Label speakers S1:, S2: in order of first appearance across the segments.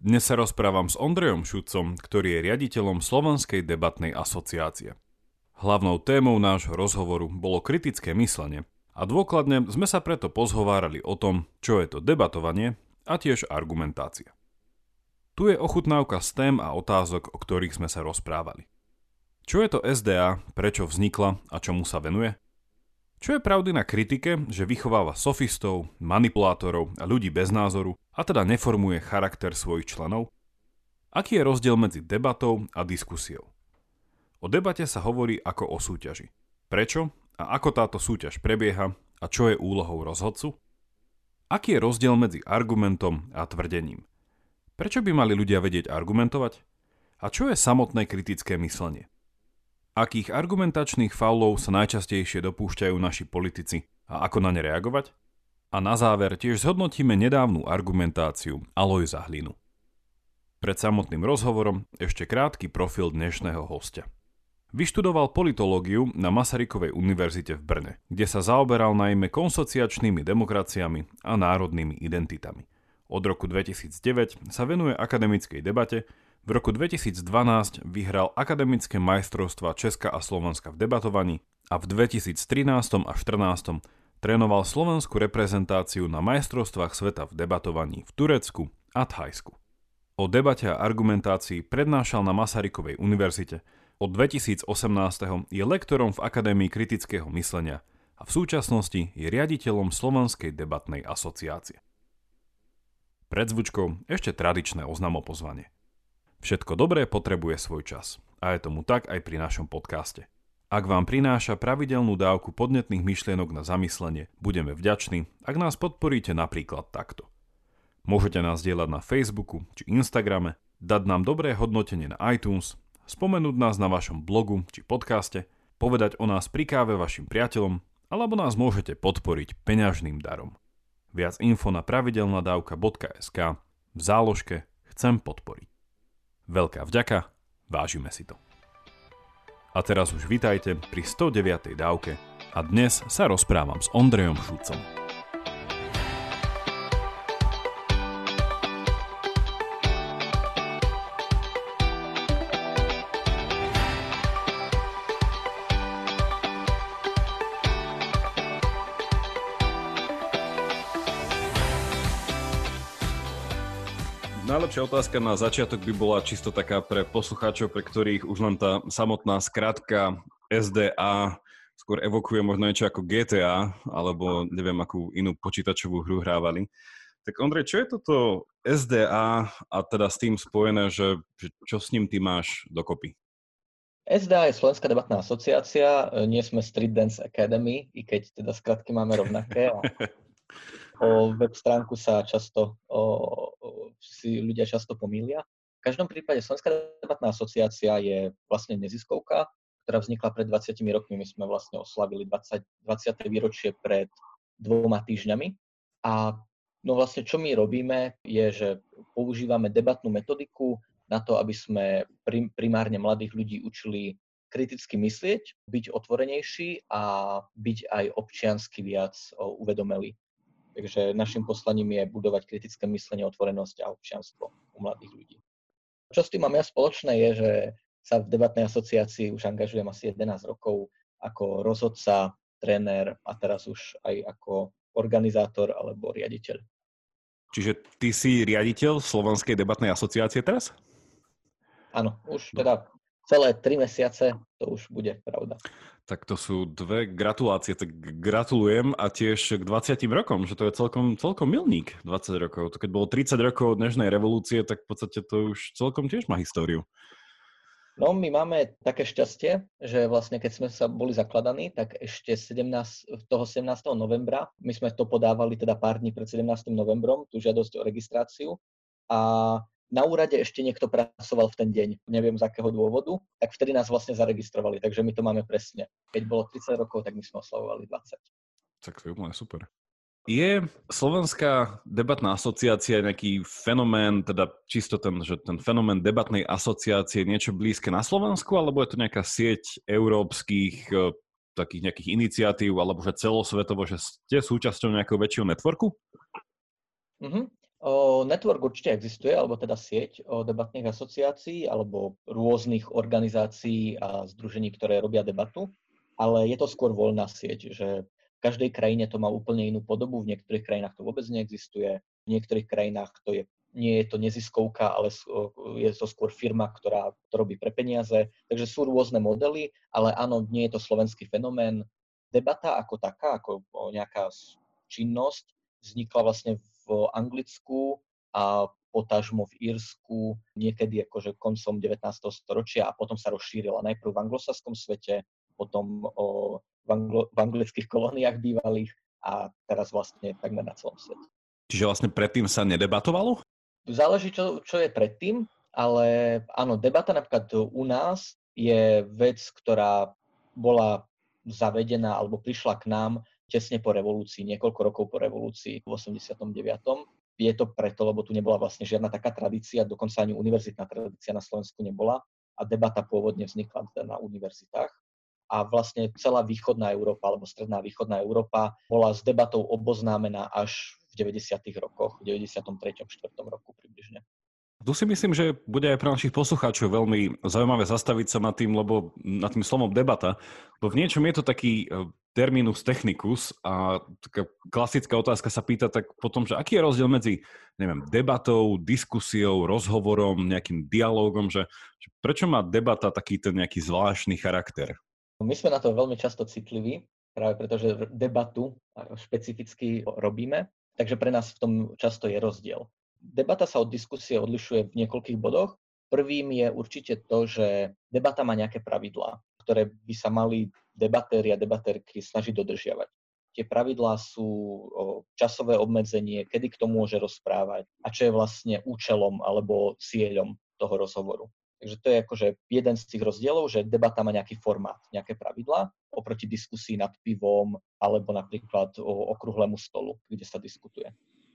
S1: Dnes sa rozprávam s Ondrejom Šudcom, ktorý je riaditeľom Slovenskej debatnej asociácie. Hlavnou témou nášho rozhovoru bolo kritické myslenie a dôkladne sme sa preto pozhovárali o tom, čo je to debatovanie a tiež argumentácia. Tu je ochutnávka z tém a otázok, o ktorých sme sa rozprávali. Čo je to SDA, prečo vznikla a čomu sa venuje? Čo je pravdy na kritike, že vychováva sofistov, manipulátorov a ľudí bez názoru a teda neformuje charakter svojich členov? Aký je rozdiel medzi debatou a diskusiou? O debate sa hovorí ako o súťaži. Prečo a ako táto súťaž prebieha a čo je úlohou rozhodcu? Aký je rozdiel medzi argumentom a tvrdením? Prečo by mali ľudia vedieť argumentovať? A čo je samotné kritické myslenie? Akých argumentačných faulov sa najčastejšie dopúšťajú naši politici a ako na ne reagovať? A na záver tiež zhodnotíme nedávnu argumentáciu Alojza Hlinu. Pred samotným rozhovorom ešte krátky profil dnešného hostia. Vyštudoval politológiu na Masarykovej univerzite v Brne, kde sa zaoberal najmä konsociačnými demokraciami a národnými identitami. Od roku 2009 sa venuje akademickej debate v roku 2012 vyhral akademické majstrovstva Česka a Slovenska v debatovaní a v 2013 a 2014 trénoval slovenskú reprezentáciu na majstrovstvách sveta v debatovaní v Turecku a Thajsku. O debate a argumentácii prednášal na Masarykovej univerzite, od 2018 je lektorom v Akadémii kritického myslenia a v súčasnosti je riaditeľom Slovenskej debatnej asociácie. Pred zvučkou ešte tradičné oznamopozvanie. Všetko dobré potrebuje svoj čas. A je tomu tak aj pri našom podcaste. Ak vám prináša pravidelnú dávku podnetných myšlienok na zamyslenie, budeme vďační, ak nás podporíte napríklad takto. Môžete nás dielať na Facebooku či Instagrame, dať nám dobré hodnotenie na iTunes, spomenúť nás na vašom blogu či podcaste, povedať o nás pri káve vašim priateľom, alebo nás môžete podporiť peňažným darom. Viac info na pravidelnadavka.sk v záložke Chcem podporiť. Veľká vďaka, vážime si to. A teraz už vitajte pri 109. dávke a dnes sa rozprávam s Ondrejom Šucom. Najlepšia otázka na začiatok by bola čisto taká pre poslucháčov, pre ktorých už len tá samotná skratka SDA skôr evokuje možno niečo ako GTA, alebo neviem, akú inú počítačovú hru hrávali. Tak Ondrej, čo je toto SDA a teda s tým spojené, že, že čo s ním ty máš dokopy?
S2: SDA je Slovenská debatná asociácia, nie sme Street Dance Academy, i keď teda skratky máme rovnaké. A o web stránku sa často o, si ľudia často pomýlia. V každom prípade Slovenská debatná asociácia je vlastne neziskovka, ktorá vznikla pred 20 rokmi. My sme vlastne oslavili 20, 20. výročie pred dvoma týždňami. A no vlastne čo my robíme, je, že používame debatnú metodiku na to, aby sme primárne mladých ľudí učili kriticky myslieť, byť otvorenejší a byť aj občiansky viac uvedomelí. Takže našim poslaním je budovať kritické myslenie, otvorenosť a občianstvo u mladých ľudí. Čo s tým mám ja spoločné je, že sa v debatnej asociácii už angažujem asi 11 rokov ako rozhodca, tréner a teraz už aj ako organizátor alebo riaditeľ.
S1: Čiže ty si riaditeľ Slovenskej debatnej asociácie teraz?
S2: Áno, už teda celé tri mesiace to už bude pravda.
S1: Tak to sú dve gratulácie, tak gratulujem a tiež k 20 rokom, že to je celkom, celkom milník 20 rokov. To keď bolo 30 rokov od dnešnej revolúcie, tak v podstate to už celkom tiež má históriu.
S2: No, my máme také šťastie, že vlastne keď sme sa boli zakladaní, tak ešte 17, toho 17. novembra, my sme to podávali teda pár dní pred 17. novembrom, tú žiadosť o registráciu a na úrade ešte niekto pracoval v ten deň, neviem z akého dôvodu, tak vtedy nás vlastne zaregistrovali, takže my to máme presne. Keď bolo 30 rokov, tak my sme oslavovali 20.
S1: Tak to je úplne super. Je Slovenská debatná asociácia nejaký fenomén, teda čisto ten, že ten fenomén debatnej asociácie je niečo blízke na Slovensku, alebo je to nejaká sieť európskych e, takých nejakých iniciatív, alebo že celosvetovo, že ste súčasťou nejakého väčšieho networku?
S2: Mm-hmm. Network určite existuje, alebo teda sieť debatných asociácií alebo rôznych organizácií a združení, ktoré robia debatu, ale je to skôr voľná sieť, že v každej krajine to má úplne inú podobu, v niektorých krajinách to vôbec neexistuje, v niektorých krajinách to je, nie je to neziskovka, ale je to skôr firma, ktorá to robí pre peniaze. Takže sú rôzne modely, ale áno, nie je to slovenský fenomén. Debata ako taká, ako nejaká činnosť, vznikla vlastne v Anglicku a potažmo v Írsku niekedy akože koncom 19. storočia a potom sa rozšírila najprv v anglosaskom svete, potom o, v, anglo, v anglických kolóniách bývalých a teraz vlastne takmer na celom svete.
S1: Čiže vlastne predtým sa nedebatovalo?
S2: Záleží, čo, čo je predtým, ale áno, debata napríklad u nás je vec, ktorá bola zavedená alebo prišla k nám tesne po revolúcii, niekoľko rokov po revolúcii v 89. Je to preto, lebo tu nebola vlastne žiadna taká tradícia, dokonca ani univerzitná tradícia na Slovensku nebola a debata pôvodne vznikla teda na univerzitách. A vlastne celá východná Európa alebo stredná východná Európa bola s debatou oboznámená až v 90. rokoch, v 93. 4. roku približne.
S1: Tu si myslím, že bude aj pre našich poslucháčov veľmi zaujímavé zastaviť sa nad tým, lebo nad tým slovom debata, lebo v niečom je to taký e, terminus technicus a taká klasická otázka sa pýta tak potom, že aký je rozdiel medzi neviem, debatou, diskusiou, rozhovorom, nejakým dialogom, že, že prečo má debata taký ten nejaký zvláštny charakter?
S2: My sme na to veľmi často citliví, práve preto, že debatu špecificky robíme, takže pre nás v tom často je rozdiel. Debata sa od diskusie odlišuje v niekoľkých bodoch. Prvým je určite to, že debata má nejaké pravidlá, ktoré by sa mali debatéri a debatérky snažiť dodržiavať. Tie pravidlá sú časové obmedzenie, kedy kto môže rozprávať a čo je vlastne účelom alebo cieľom toho rozhovoru. Takže to je akože jeden z tých rozdielov, že debata má nejaký formát, nejaké pravidlá oproti diskusii nad pivom alebo napríklad o okrúhlemu stolu, kde sa diskutuje.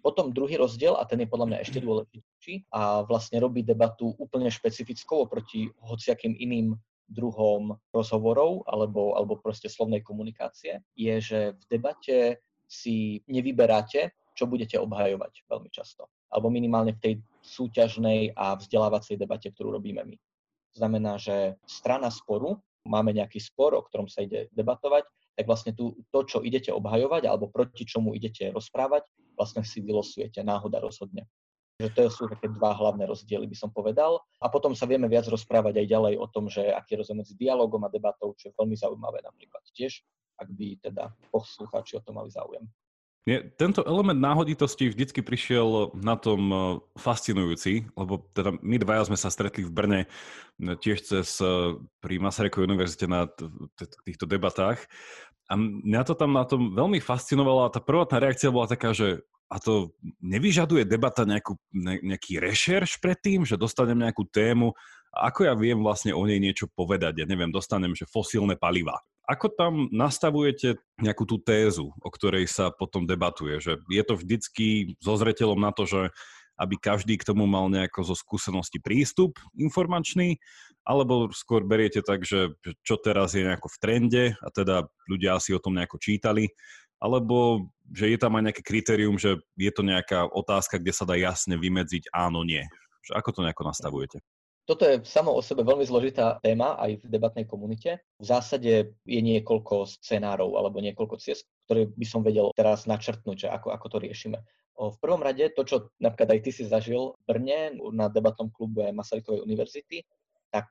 S2: Potom druhý rozdiel, a ten je podľa mňa ešte dôležitejší, a vlastne robí debatu úplne špecifickou oproti hociakým iným druhom rozhovorov alebo, alebo proste slovnej komunikácie, je, že v debate si nevyberáte, čo budete obhajovať veľmi často. Alebo minimálne v tej súťažnej a vzdelávacej debate, ktorú robíme my. Znamená, že strana sporu, máme nejaký spor, o ktorom sa ide debatovať, tak vlastne tu, to, čo idete obhajovať alebo proti čomu idete rozprávať, vlastne si vylosujete, náhoda rozhodne. Že to sú také dva hlavné rozdiely, by som povedal. A potom sa vieme viac rozprávať aj ďalej o tom, že aký je rozdiel medzi dialogom a debatou, čo je veľmi zaujímavé napríklad tiež, ak by teda poslucháči o to mali záujem.
S1: Nie, tento element náhoditosti vždycky prišiel na tom e, fascinujúci, lebo teda my dvaja sme sa stretli v Brne e, tiež cez e, pri Masarykovej univerzite na týchto debatách. A mňa to tam na tom veľmi fascinovalo a tá prvotná reakcia bola taká, že a to nevyžaduje debata nejakú, ne, nejaký rešerš predtým, že dostanem nejakú tému? A ako ja viem vlastne o nej niečo povedať, ja neviem, dostanem, že fosílne paliva. Ako tam nastavujete nejakú tú tézu, o ktorej sa potom debatuje? Že je to vždycky so zreteľom na to, že aby každý k tomu mal nejako zo skúsenosti prístup informačný, alebo skôr beriete tak, že čo teraz je nejako v trende a teda ľudia asi o tom nejako čítali, alebo že je tam aj nejaké kritérium, že je to nejaká otázka, kde sa dá jasne vymedziť áno, nie. Ako to nejako nastavujete?
S2: Toto je samo o sebe veľmi zložitá téma aj v debatnej komunite. V zásade je niekoľko scenárov alebo niekoľko ciest, ktoré by som vedel teraz načrtnúť, že ako, ako to riešime. V prvom rade to, čo napríklad aj ty si zažil v Brne na debatnom klube Masarykovej univerzity, tak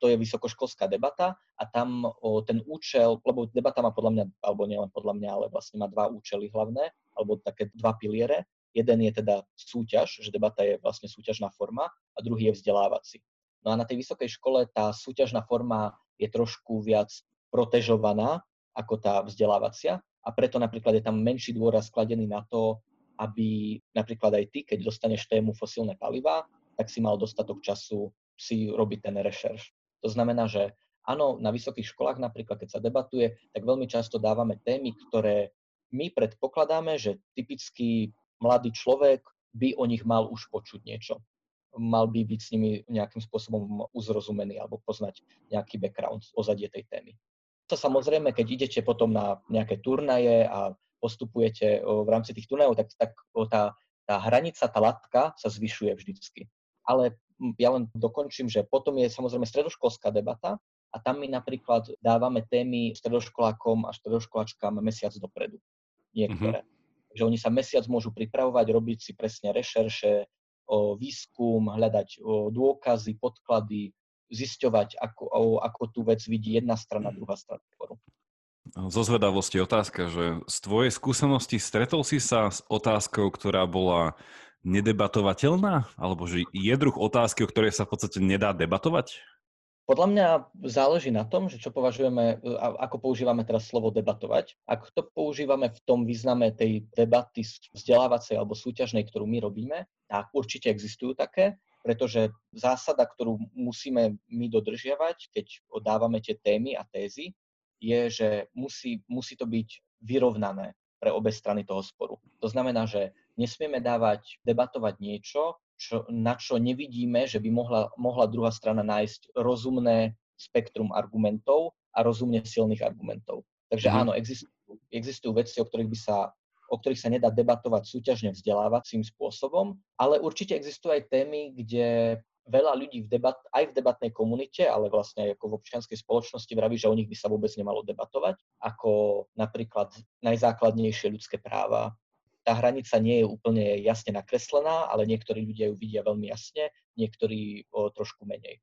S2: to je vysokoškolská debata a tam o, ten účel, lebo debata má podľa mňa, alebo nielen podľa mňa, ale vlastne má dva účely hlavné, alebo také dva piliere. Jeden je teda súťaž, že debata je vlastne súťažná forma a druhý je vzdelávací. No a na tej vysokej škole tá súťažná forma je trošku viac protežovaná ako tá vzdelávacia a preto napríklad je tam menší dôraz skladený na to, aby napríklad aj ty, keď dostaneš tému fosílne paliva, tak si mal dostatok času si robiť ten rešerš. To znamená, že áno, na vysokých školách napríklad, keď sa debatuje, tak veľmi často dávame témy, ktoré my predpokladáme, že typický mladý človek by o nich mal už počuť niečo. Mal by byť s nimi nejakým spôsobom uzrozumený alebo poznať nejaký background, ozadie tej témy. To samozrejme, keď idete potom na nejaké turnaje a postupujete v rámci tých turnajov, tak, tak tá, tá hranica, tá latka sa zvyšuje vždycky. Ale ja len dokončím, že potom je samozrejme stredoškolská debata a tam my napríklad dávame témy stredoškolákom a stredoškoláčkám mesiac dopredu. Niektoré. Mm-hmm. Že oni sa mesiac môžu pripravovať, robiť si presne rešerše, o výskum, hľadať o dôkazy, podklady, zisťovať, ako, o, ako tú vec vidí jedna strana, druhá strana sporu.
S1: Zo zvedavosti otázka, že z tvojej skúsenosti stretol si sa s otázkou, ktorá bola nedebatovateľná? Alebo že je druh otázky, o ktorej sa v podstate nedá debatovať?
S2: Podľa mňa záleží na tom, že čo považujeme, ako používame teraz slovo debatovať. Ak to používame v tom význame tej debaty vzdelávacej alebo súťažnej, ktorú my robíme, tak určite existujú také, pretože zásada, ktorú musíme my dodržiavať, keď dávame tie témy a tézy, je, že musí, musí to byť vyrovnané pre obe strany toho sporu. To znamená, že nesmieme dávať, debatovať niečo, čo, na čo nevidíme, že by mohla, mohla druhá strana nájsť rozumné spektrum argumentov a rozumne silných argumentov. Takže mm-hmm. áno, existujú, existujú veci, o ktorých by sa o ktorých sa nedá debatovať súťažne vzdelávacím spôsobom, ale určite existujú aj témy, kde veľa ľudí v debat, aj v debatnej komunite, ale vlastne aj ako v občianskej spoločnosti vraví, že o nich by sa vôbec nemalo debatovať, ako napríklad najzákladnejšie ľudské práva, tá hranica nie je úplne jasne nakreslená, ale niektorí ľudia ju vidia veľmi jasne, niektorí o trošku menej.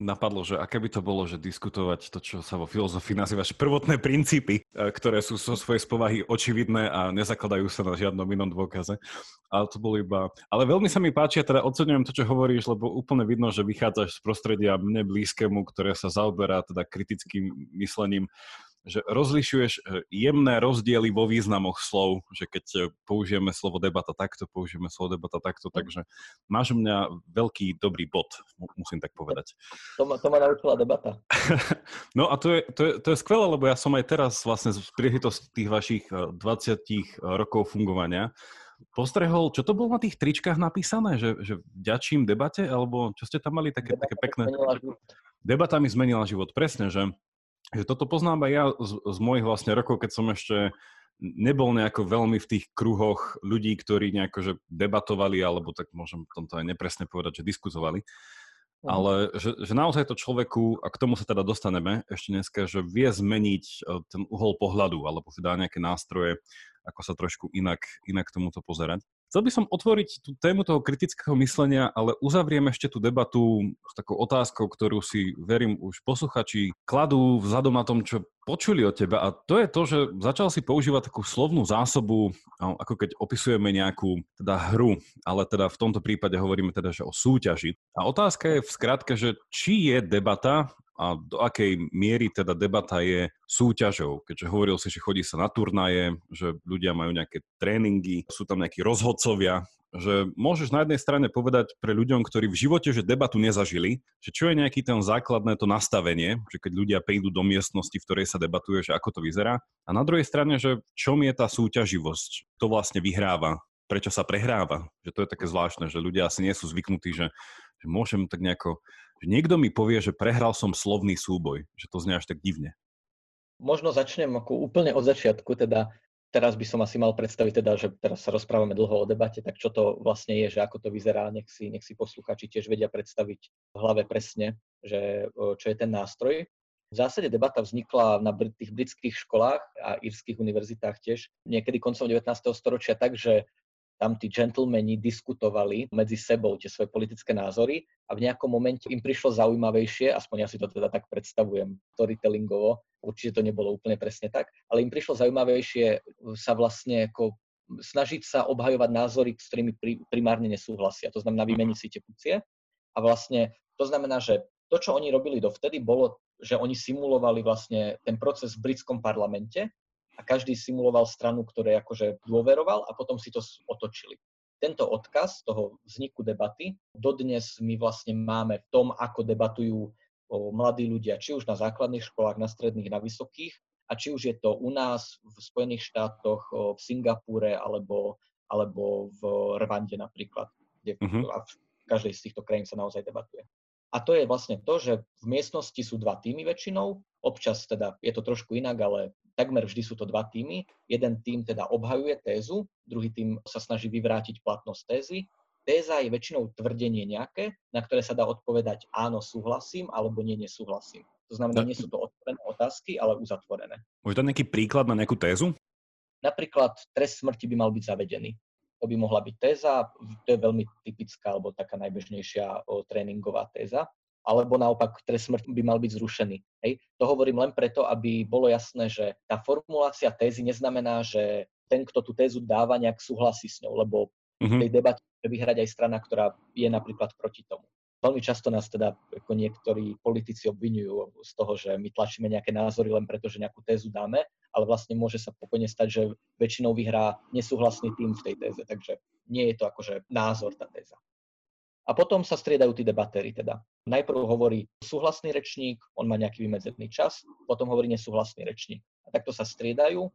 S1: Napadlo, že aké by to bolo, že diskutovať to, čo sa vo filozofii nazýva prvotné princípy, e, ktoré sú zo svojej spovahy očividné a nezakladajú sa na žiadnom inom dôkaze. Ale to bolo iba... Ale veľmi sa mi páči a teda oceňujem to, čo hovoríš, lebo úplne vidno, že vychádzaš z prostredia mne blízkému, ktoré sa zaoberá teda kritickým myslením že rozlišuješ e, jemné rozdiely vo významoch slov, že keď e, použijeme slovo debata takto, použijeme slovo debata takto, hm. takže máš u mňa veľký dobrý bod, musím tak povedať.
S2: To ma, to ma naučila debata.
S1: no a to je, to, je, to je skvelé, lebo ja som aj teraz vlastne z príležitosti tých vašich 20 e, rokov fungovania postrehol, čo to bolo na tých tričkách napísané, že, že vďačím debate, alebo čo ste tam mali také, také pekné... Debata mi zmenila život, presne, že že toto poznám aj ja z, z mojich vlastne rokov, keď som ešte nebol nejako veľmi v tých kruhoch ľudí, ktorí nejako že debatovali, alebo tak môžem tomto aj nepresne povedať, že diskutovali. Ale že, že naozaj to človeku, a k tomu sa teda dostaneme ešte dneska, že vie zmeniť e, ten uhol pohľadu, alebo si dá nejaké nástroje, ako sa trošku inak, inak k tomuto pozerať. Chcel by som otvoriť tú tému toho kritického myslenia, ale uzavriem ešte tú debatu s takou otázkou, ktorú si, verím, už posluchači kladú vzhľadom na tom, čo počuli od teba. A to je to, že začal si používať takú slovnú zásobu, no, ako keď opisujeme nejakú teda hru, ale teda v tomto prípade hovoríme teda, že o súťaži. A otázka je v skratke, že či je debata a do akej miery teda debata je súťažou. Keďže hovoril si, že chodí sa na turnaje, že ľudia majú nejaké tréningy, sú tam nejakí rozhodcovia, že môžeš na jednej strane povedať pre ľuďom, ktorí v živote že debatu nezažili, že čo je nejaký ten základné to nastavenie, že keď ľudia prídu do miestnosti, v ktorej sa debatuje, že ako to vyzerá. A na druhej strane, že čom je tá súťaživosť, to vlastne vyhráva, prečo sa prehráva. Že to je také zvláštne, že ľudia asi nie sú zvyknutí, že, že môžem tak nejako niekto mi povie, že prehral som slovný súboj, že to znie až tak divne.
S2: Možno začnem ako úplne od začiatku, teda teraz by som asi mal predstaviť, teda, že teraz sa rozprávame dlho o debate, tak čo to vlastne je, že ako to vyzerá, nech si, nech si posluchači tiež vedia predstaviť v hlave presne, že, čo je ten nástroj. V zásade debata vznikla na tých britských školách a írskych univerzitách tiež niekedy koncom 19. storočia tak, že tam tí gentlemani diskutovali medzi sebou tie svoje politické názory a v nejakom momente im prišlo zaujímavejšie, aspoň ja si to teda tak predstavujem storytellingovo, určite to nebolo úplne presne tak, ale im prišlo zaujímavejšie sa vlastne ako snažiť sa obhajovať názory, s ktorými pri, primárne nesúhlasia. To znamená vymeniť si tie funkcie. A vlastne to znamená, že to, čo oni robili dovtedy, bolo, že oni simulovali vlastne ten proces v britskom parlamente, a každý simuloval stranu, ktoré akože dôveroval a potom si to otočili. Tento odkaz toho vzniku debaty dodnes my vlastne máme v tom, ako debatujú mladí ľudia, či už na základných školách, na stredných, na vysokých, a či už je to u nás v Spojených štátoch, v Singapúre alebo, alebo v Rwande napríklad, kde uh-huh. a v každej z týchto krajín sa naozaj debatuje. A to je vlastne to, že v miestnosti sú dva týmy väčšinou Občas teda je to trošku inak, ale takmer vždy sú to dva týmy. Jeden tým teda obhajuje tézu, druhý tým sa snaží vyvrátiť platnosť tézy. Téza je väčšinou tvrdenie nejaké, na ktoré sa dá odpovedať áno, súhlasím, alebo nie, nesúhlasím. To znamená, nie sú to otvorené otázky, ale uzatvorené.
S1: Môže dať nejaký príklad na nejakú tézu?
S2: Napríklad trest smrti by mal byť zavedený. To by mohla byť téza, to je veľmi typická alebo taká najbežnejšia o, tréningová téza. Alebo naopak trest smrti by mal byť zrušený. Hej. To hovorím len preto, aby bolo jasné, že tá formulácia tézy neznamená, že ten, kto tú tézu dáva, nejak súhlasí s ňou, lebo v mhm. tej debate vyhrať aj strana, ktorá je napríklad proti tomu. Veľmi často nás teda ako niektorí politici obvinujú z toho, že my tlačíme nejaké názory len preto, že nejakú tézu dáme, ale vlastne môže sa pokojne stať, že väčšinou vyhrá nesúhlasný tým v tej téze, takže nie je to akože názor tá téza. A potom sa striedajú tí debatéry teda. Najprv hovorí súhlasný rečník, on má nejaký vymedzený čas, potom hovorí nesúhlasný rečník. A takto sa striedajú,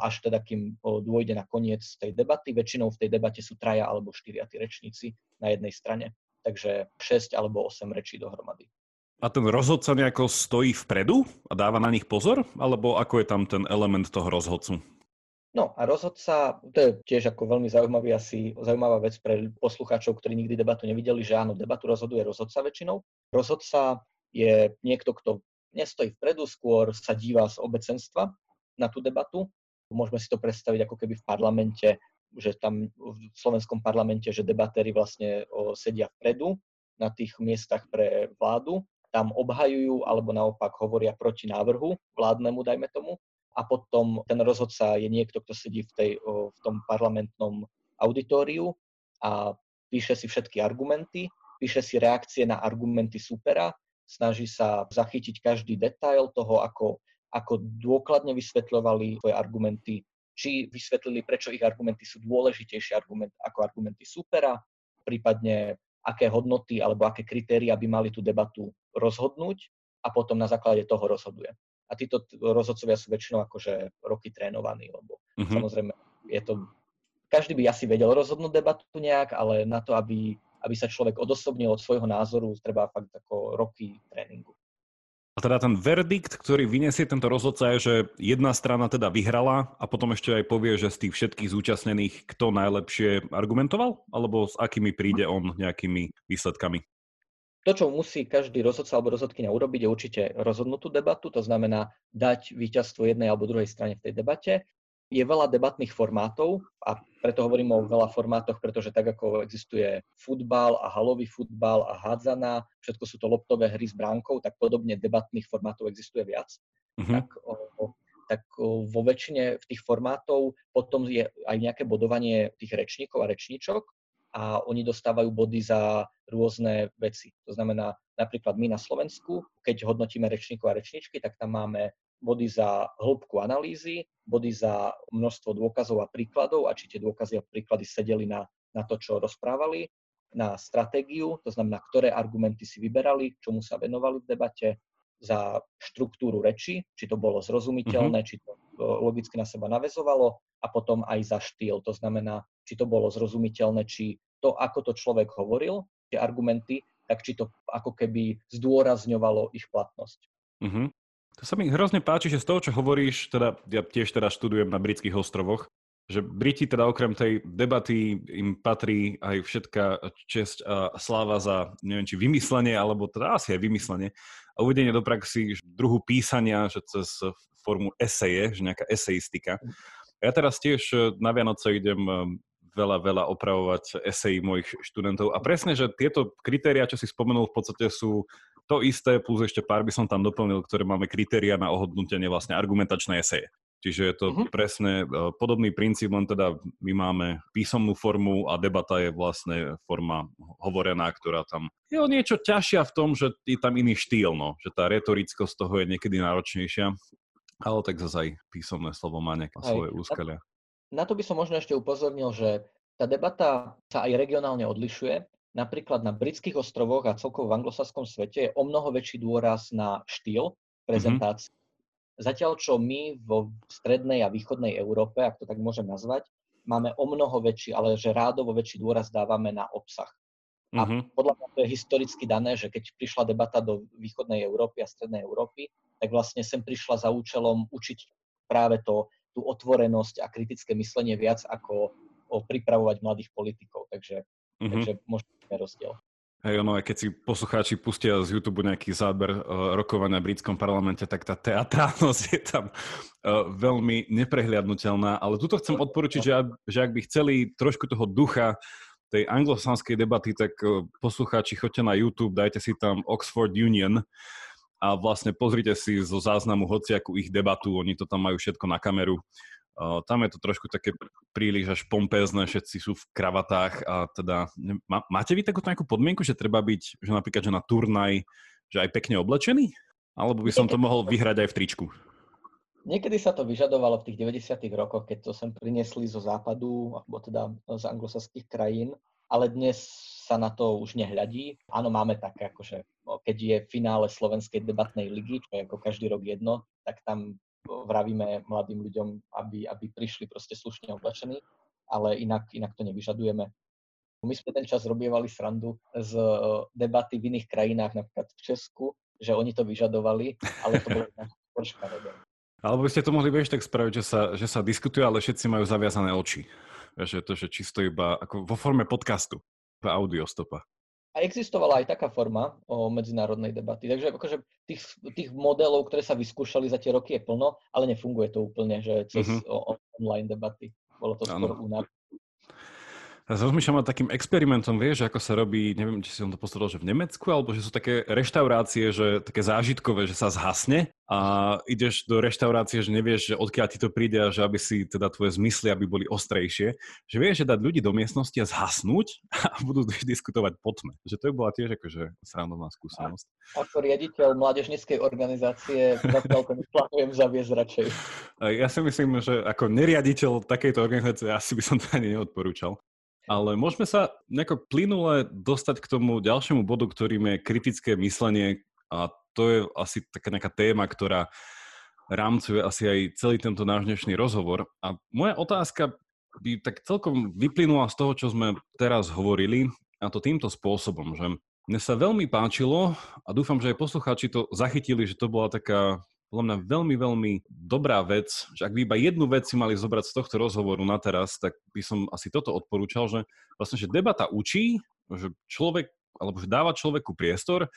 S2: až teda kým dôjde na koniec tej debaty. Väčšinou v tej debate sú traja alebo štyria tí rečníci na jednej strane takže 6 alebo 8 rečí dohromady.
S1: A ten rozhodca nejako stojí vpredu a dáva na nich pozor? Alebo ako je tam ten element toho rozhodcu?
S2: No a rozhodca, to je tiež ako veľmi zaujímavý asi, zaujímavá vec pre poslucháčov, ktorí nikdy debatu nevideli, že áno, debatu rozhoduje rozhodca väčšinou. Rozhodca je niekto, kto nestojí vpredu, skôr sa díva z obecenstva na tú debatu. Môžeme si to predstaviť ako keby v parlamente že tam v slovenskom parlamente, že debatéri vlastne sedia vpredu na tých miestach pre vládu, tam obhajujú alebo naopak hovoria proti návrhu vládnemu, dajme tomu, a potom ten rozhodca je niekto, kto sedí v, tej, v tom parlamentnom auditóriu a píše si všetky argumenty, píše si reakcie na argumenty supera, snaží sa zachytiť každý detail toho, ako, ako dôkladne vysvetľovali svoje argumenty či vysvetlili, prečo ich argumenty sú dôležitejšie argument, ako argumenty supera, prípadne aké hodnoty alebo aké kritéria by mali tú debatu rozhodnúť a potom na základe toho rozhoduje. A títo rozhodcovia sú väčšinou akože roky trénovaní, lebo mm-hmm. samozrejme je to... Každý by asi vedel rozhodnúť debatu nejak, ale na to, aby, aby sa človek odosobnil od svojho názoru, treba fakt ako roky tréningu.
S1: A teda ten verdikt, ktorý vyniesie tento rozhodca je, že jedna strana teda vyhrala a potom ešte aj povie, že z tých všetkých zúčastnených kto najlepšie argumentoval? Alebo s akými príde on nejakými výsledkami?
S2: To, čo musí každý rozhodca alebo rozhodkynia urobiť, je určite rozhodnutú debatu, to znamená dať víťazstvo jednej alebo druhej strane v tej debate je veľa debatných formátov a preto hovorím o veľa formátoch, pretože tak ako existuje futbal a halový futbal a hádzana, všetko sú to loptové hry s bránkou, tak podobne debatných formátov existuje viac. Mm-hmm. Tak, o, tak o, vo väčšine tých formátov potom je aj nejaké bodovanie tých rečníkov a rečníčok a oni dostávajú body za rôzne veci. To znamená, napríklad my na Slovensku, keď hodnotíme rečníkov a rečníčky, tak tam máme body za hĺbku analýzy, body za množstvo dôkazov a príkladov a či tie dôkazy a príklady sedeli na, na to, čo rozprávali, na stratégiu, to znamená, ktoré argumenty si vyberali, čomu sa venovali v debate, za štruktúru reči, či to bolo zrozumiteľné, mm-hmm. či to logicky na seba navezovalo a potom aj za štýl, to znamená, či to bolo zrozumiteľné, či to, ako to človek hovoril, tie argumenty, tak či to ako keby zdôrazňovalo ich platnosť.
S1: Mm-hmm. To sa mi hrozne páči, že z toho, čo hovoríš, teda ja tiež teda študujem na britských ostrovoch, že Briti teda okrem tej debaty im patrí aj všetká česť a sláva za, neviem, či vymyslenie, alebo teda asi aj vymyslenie a uvedenie do praxi druhu písania, že cez formu eseje, že nejaká esejistika. Ja teraz tiež na Vianoce idem veľa, veľa opravovať esejí mojich študentov a presne, že tieto kritéria, čo si spomenul, v podstate sú to isté, plus ešte pár by som tam doplnil, ktoré máme kritéria na ohodnotenie vlastne argumentačnej eseje. Čiže je to uh-huh. presne uh, podobný princíp, len teda my máme písomnú formu a debata je vlastne forma hovorená, ktorá tam je o niečo ťažšia v tom, že je tam iný štýl, no, že tá retorickosť toho je niekedy náročnejšia, ale tak zase aj písomné slovo má nejaké svoje úskalia.
S2: Na to by som možno ešte upozornil, že tá debata sa aj regionálne odlišuje napríklad na britských ostrovoch a celkovo v anglosaskom svete je o mnoho väčší dôraz na štýl prezentácie. Mm-hmm. Zatiaľ, čo my vo strednej a východnej Európe, ak to tak môžem nazvať, máme o mnoho väčší, ale že rádovo väčší dôraz dávame na obsah. A uh-huh. podľa mňa to je historicky dané, že keď prišla debata do východnej Európy a strednej Európy, tak vlastne sem prišla za účelom učiť práve to, tú otvorenosť a kritické myslenie viac ako o pripravovať mladých politikov. Takže, uh-huh. takže možno je rozdiel.
S1: Hej, ono, keď si poslucháči pustia z YouTube nejaký záber uh, rokovania v britskom parlamente, tak tá teatrálnosť je tam uh, veľmi neprehliadnutelná. Ale tuto chcem odporučiť, že, že ak by chceli trošku toho ducha tej anglosanskej debaty, tak uh, poslucháči, choďte na YouTube, dajte si tam Oxford Union a vlastne pozrite si zo záznamu hociakú ich debatu, oni to tam majú všetko na kameru Uh, tam je to trošku také príliš až pompézne, všetci sú v kravatách a teda, má, máte vy takúto nejakú podmienku, že treba byť, že napríklad, že na turnaj, že aj pekne oblečený? Alebo by som to mohol vyhrať aj v tričku?
S2: Niekedy sa to vyžadovalo v tých 90. rokoch, keď to sem priniesli zo západu, alebo teda z anglosaských krajín, ale dnes sa na to už nehľadí. Áno, máme také, akože keď je finále Slovenskej debatnej ligy, čo je ako každý rok jedno, tak tam vravíme mladým ľuďom, aby, aby prišli proste slušne oblečení, ale inak, inak to nevyžadujeme. My sme ten čas robievali srandu z debaty v iných krajinách, napríklad v Česku, že oni to vyžadovali, ale to bolo troška
S1: Alebo by ste to mohli vieš tak spraviť, že sa, že sa diskutuje, ale všetci majú zaviazané oči. Že to, že čisto iba ako vo forme podcastu, audio stopa.
S2: A existovala aj taká forma o medzinárodnej debaty. Takže akože tých, tých modelov, ktoré sa vyskúšali za tie roky je plno, ale nefunguje to úplne, že cez mm-hmm. o, online debaty. Bolo to skôr únav.
S1: Teraz rozmýšľam nad takým experimentom, vieš, ako sa robí, neviem, či som to postavil, že v Nemecku, alebo že sú také reštaurácie, že také zážitkové, že sa zhasne a ideš do reštaurácie, že nevieš, že odkiaľ ti to príde a že aby si teda tvoje zmysly, aby boli ostrejšie. Že vieš, že dať ľudí do miestnosti a zhasnúť a budú diskutovať po tme. Že to bola tiež akože srandovná skúsenosť.
S2: A, ako riaditeľ mládežníckej organizácie zatiaľ to neplánujem zaviesť radšej.
S1: Ja si myslím, že ako neriaditeľ takejto organizácie asi by som to ani neodporúčal. Ale môžeme sa nejako plynule dostať k tomu ďalšiemu bodu, ktorým je kritické myslenie a to je asi taká nejaká téma, ktorá rámcuje asi aj celý tento náš dnešný rozhovor. A moja otázka by tak celkom vyplynula z toho, čo sme teraz hovorili, a to týmto spôsobom, že mne sa veľmi páčilo a dúfam, že aj poslucháči to zachytili, že to bola taká podľa mňa veľmi, veľmi dobrá vec, že ak by iba jednu vec si mali zobrať z tohto rozhovoru na teraz, tak by som asi toto odporúčal, že vlastne, že debata učí, že človek, alebo že dáva človeku priestor,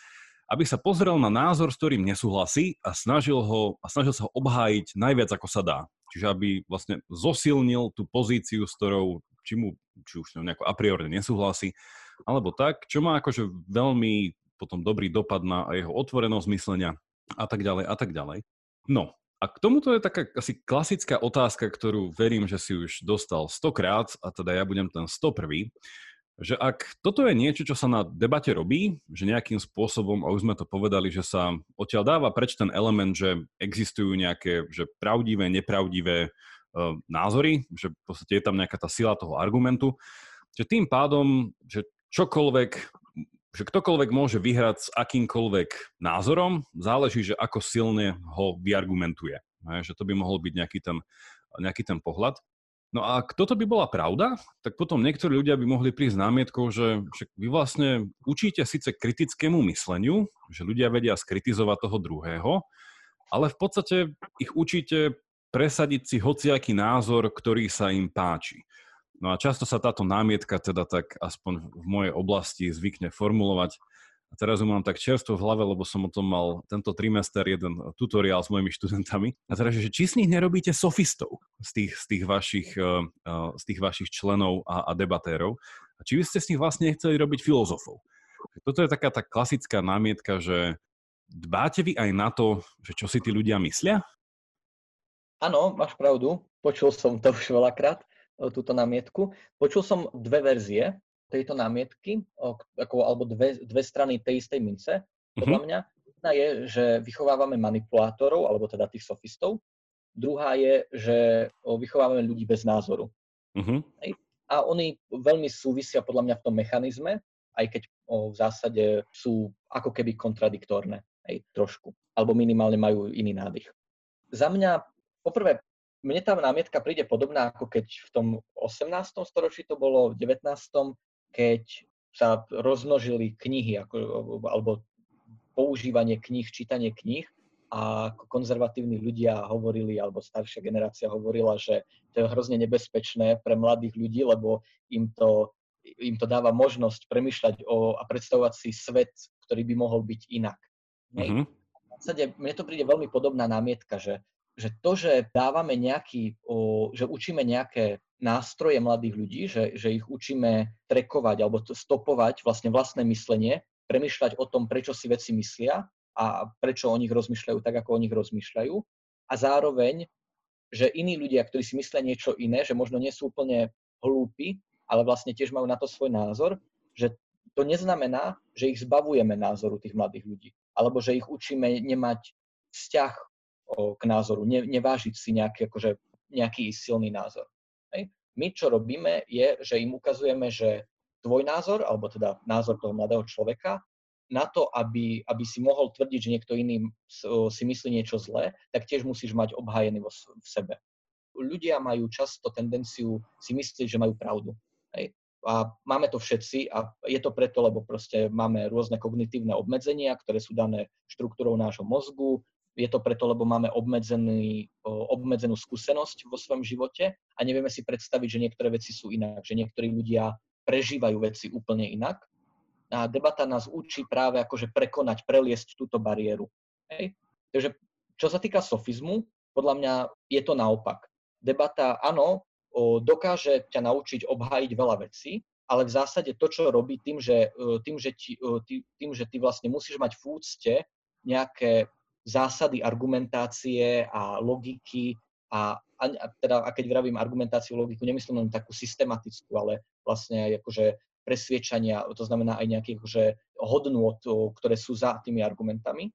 S1: aby sa pozrel na názor, s ktorým nesúhlasí a snažil, ho, a snažil sa ho obhájiť najviac, ako sa dá. Čiže aby vlastne zosilnil tú pozíciu, s ktorou či, mu, či už nejako a priori nesúhlasí, alebo tak, čo má akože veľmi potom dobrý dopad na jeho otvorenosť myslenia a tak ďalej a tak ďalej. No, a k tomuto je taká asi klasická otázka, ktorú verím, že si už dostal stokrát, a teda ja budem ten 101. Že ak toto je niečo, čo sa na debate robí, že nejakým spôsobom, a už sme to povedali, že sa odtiaľ dáva preč ten element, že existujú nejaké že pravdivé, nepravdivé uh, názory, že v podstate je tam nejaká tá sila toho argumentu, že tým pádom, že čokoľvek že ktokoľvek môže vyhrať s akýmkoľvek názorom, záleží, že ako silne ho vyargumentuje. Že to by mohol byť nejaký ten, nejaký ten pohľad. No a ak toto by bola pravda, tak potom niektorí ľudia by mohli prísť námietkou, že, vy vlastne učíte síce kritickému mysleniu, že ľudia vedia skritizovať toho druhého, ale v podstate ich učíte presadiť si hociaký názor, ktorý sa im páči. No a často sa táto námietka teda tak aspoň v mojej oblasti zvykne formulovať. A teraz ju mám tak čerstvo v hlave, lebo som o tom mal tento trimester jeden tutoriál s mojimi študentami. A teraz, že či z nich nerobíte sofistov, z tých, z tých, vašich, uh, z tých vašich členov a, a debatérov. A či by ste z nich vlastne chceli robiť filozofov. Toto je taká tá klasická námietka, že dbáte vy aj na to, že čo si tí ľudia myslia?
S2: Áno, máš pravdu. Počul som to už veľakrát túto námietku. Počul som dve verzie tejto námietky, ako, alebo dve, dve strany tej istej mince, podľa mm-hmm. mňa. Jedna je, že vychovávame manipulátorov, alebo teda tých sofistov. Druhá je, že vychovávame ľudí bez názoru. Mm-hmm. A oni veľmi súvisia podľa mňa v tom mechanizme, aj keď v zásade sú ako keby kontradiktórne, hej, trošku. Alebo minimálne majú iný nádych. Za mňa, poprvé, mne tá námietka príde podobná, ako keď v tom 18. storočí to bolo, v 19. keď sa rozmnožili knihy ako, alebo používanie kníh, čítanie kníh a konzervatívni ľudia hovorili, alebo staršia generácia hovorila, že to je hrozne nebezpečné pre mladých ľudí, lebo im to, im to dáva možnosť premyšľať o, a predstavovať si svet, ktorý by mohol byť inak. Mm-hmm. V podstate mne to príde veľmi podobná námietka, že, že to, že dávame nejaký, že učíme nejaké nástroje mladých ľudí, že, že ich učíme trekovať alebo stopovať vlastne vlastné myslenie, premyšľať o tom, prečo si veci myslia a prečo o nich rozmýšľajú tak, ako o nich rozmýšľajú. A zároveň, že iní ľudia, ktorí si myslia niečo iné, že možno nie sú úplne hlúpi, ale vlastne tiež majú na to svoj názor, že to neznamená, že ich zbavujeme názoru tých mladých ľudí, alebo že ich učíme nemať vzťah k názoru, ne, nevážiť si nejaký, akože, nejaký silný názor. Hej. My, čo robíme, je, že im ukazujeme, že tvoj názor, alebo teda názor toho mladého človeka, na to, aby, aby si mohol tvrdiť, že niekto iný si myslí niečo zlé, tak tiež musíš mať obhajený vo, v sebe. Ľudia majú často tendenciu si myslieť, že majú pravdu. Hej? A máme to všetci a je to preto, lebo proste máme rôzne kognitívne obmedzenia, ktoré sú dané štruktúrou nášho mozgu. Je to preto, lebo máme obmedzený, obmedzenú skúsenosť vo svojom živote a nevieme si predstaviť, že niektoré veci sú inak, že niektorí ľudia prežívajú veci úplne inak a debata nás učí práve akože prekonať, preliesť túto bariéru. Hej? Takže čo sa týka sofizmu, podľa mňa je to naopak. Debata, áno, dokáže ťa naučiť obhájiť veľa vecí, ale v zásade to, čo robí tým, že, tým, že, ti, tým, že ty vlastne musíš mať v úcte nejaké zásady argumentácie a logiky a, a, teda, a keď vravím argumentáciu, logiku, nemyslím len takú systematickú, ale vlastne aj akože presviečania, to znamená aj nejakých že hodnôt, ktoré sú za tými argumentami,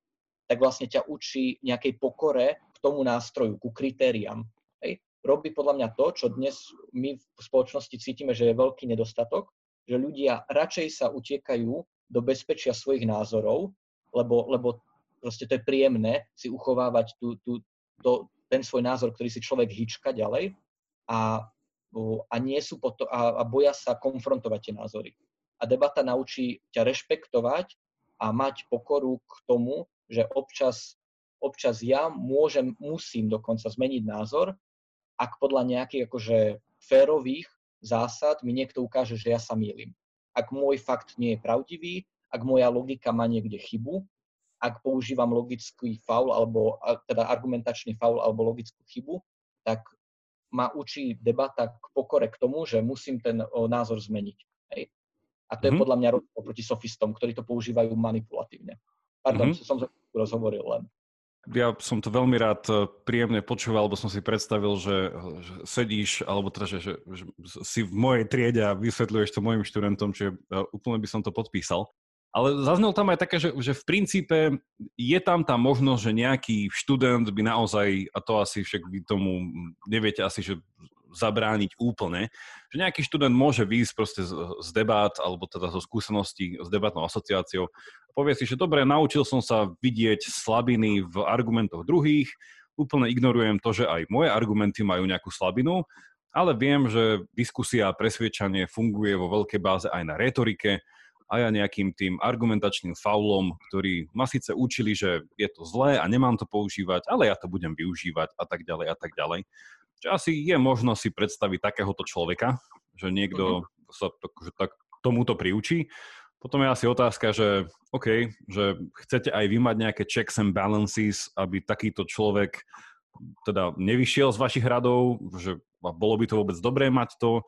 S2: tak vlastne ťa učí nejakej pokore k tomu nástroju, ku kritériám. Hej. Robí podľa mňa to, čo dnes my v spoločnosti cítime, že je veľký nedostatok, že ľudia radšej sa utiekajú do bezpečia svojich názorov, lebo, lebo proste to je príjemné si uchovávať tú, tú, to, ten svoj názor, ktorý si človek hýčka ďalej a a, nie sú poto- a, a boja sa konfrontovať tie názory. A debata naučí ťa rešpektovať a mať pokoru k tomu, že občas, občas ja môžem, musím dokonca zmeniť názor, ak podľa nejakých akože férových zásad mi niekto ukáže, že ja sa mýlim. Ak môj fakt nie je pravdivý, ak moja logika má niekde chybu, ak používam logický faul alebo teda argumentačný faul alebo logickú chybu, tak ma učí debata k pokore k tomu, že musím ten o, názor zmeniť. Hej? A to mm-hmm. je mhm. podľa mňa rozdiel proti sofistom, ktorí to používajú manipulatívne. Pardon, mm-hmm. som rozhovoril len.
S1: Ja som to veľmi rád e, príjemne počúval, lebo som si predstavil, že, že sedíš, alebo teda, že, že, že si v mojej triede a vysvetľuješ to mojim študentom, čiže e, úplne by som to podpísal. Ale zaznel tam aj také, že, že v princípe je tam tá možnosť, že nejaký študent by naozaj, a to asi však vy tomu neviete asi, že zabrániť úplne, že nejaký študent môže výjsť proste z, z debát, alebo teda zo skúseností s debatnou asociáciou a povie si, že dobre, naučil som sa vidieť slabiny v argumentoch druhých, úplne ignorujem to, že aj moje argumenty majú nejakú slabinu, ale viem, že diskusia a presviečanie funguje vo veľkej báze aj na retorike, a ja nejakým tým argumentačným faulom, ktorí ma síce učili, že je to zlé a nemám to používať, ale ja to budem využívať a tak ďalej a tak ďalej. Čiže asi je možno si predstaviť takéhoto človeka, že niekto mm-hmm. sa to, že tak tomuto priučí. Potom je asi otázka, že OK, že chcete aj vy mať nejaké checks and balances, aby takýto človek teda nevyšiel z vašich radov, že bolo by to vôbec dobré mať to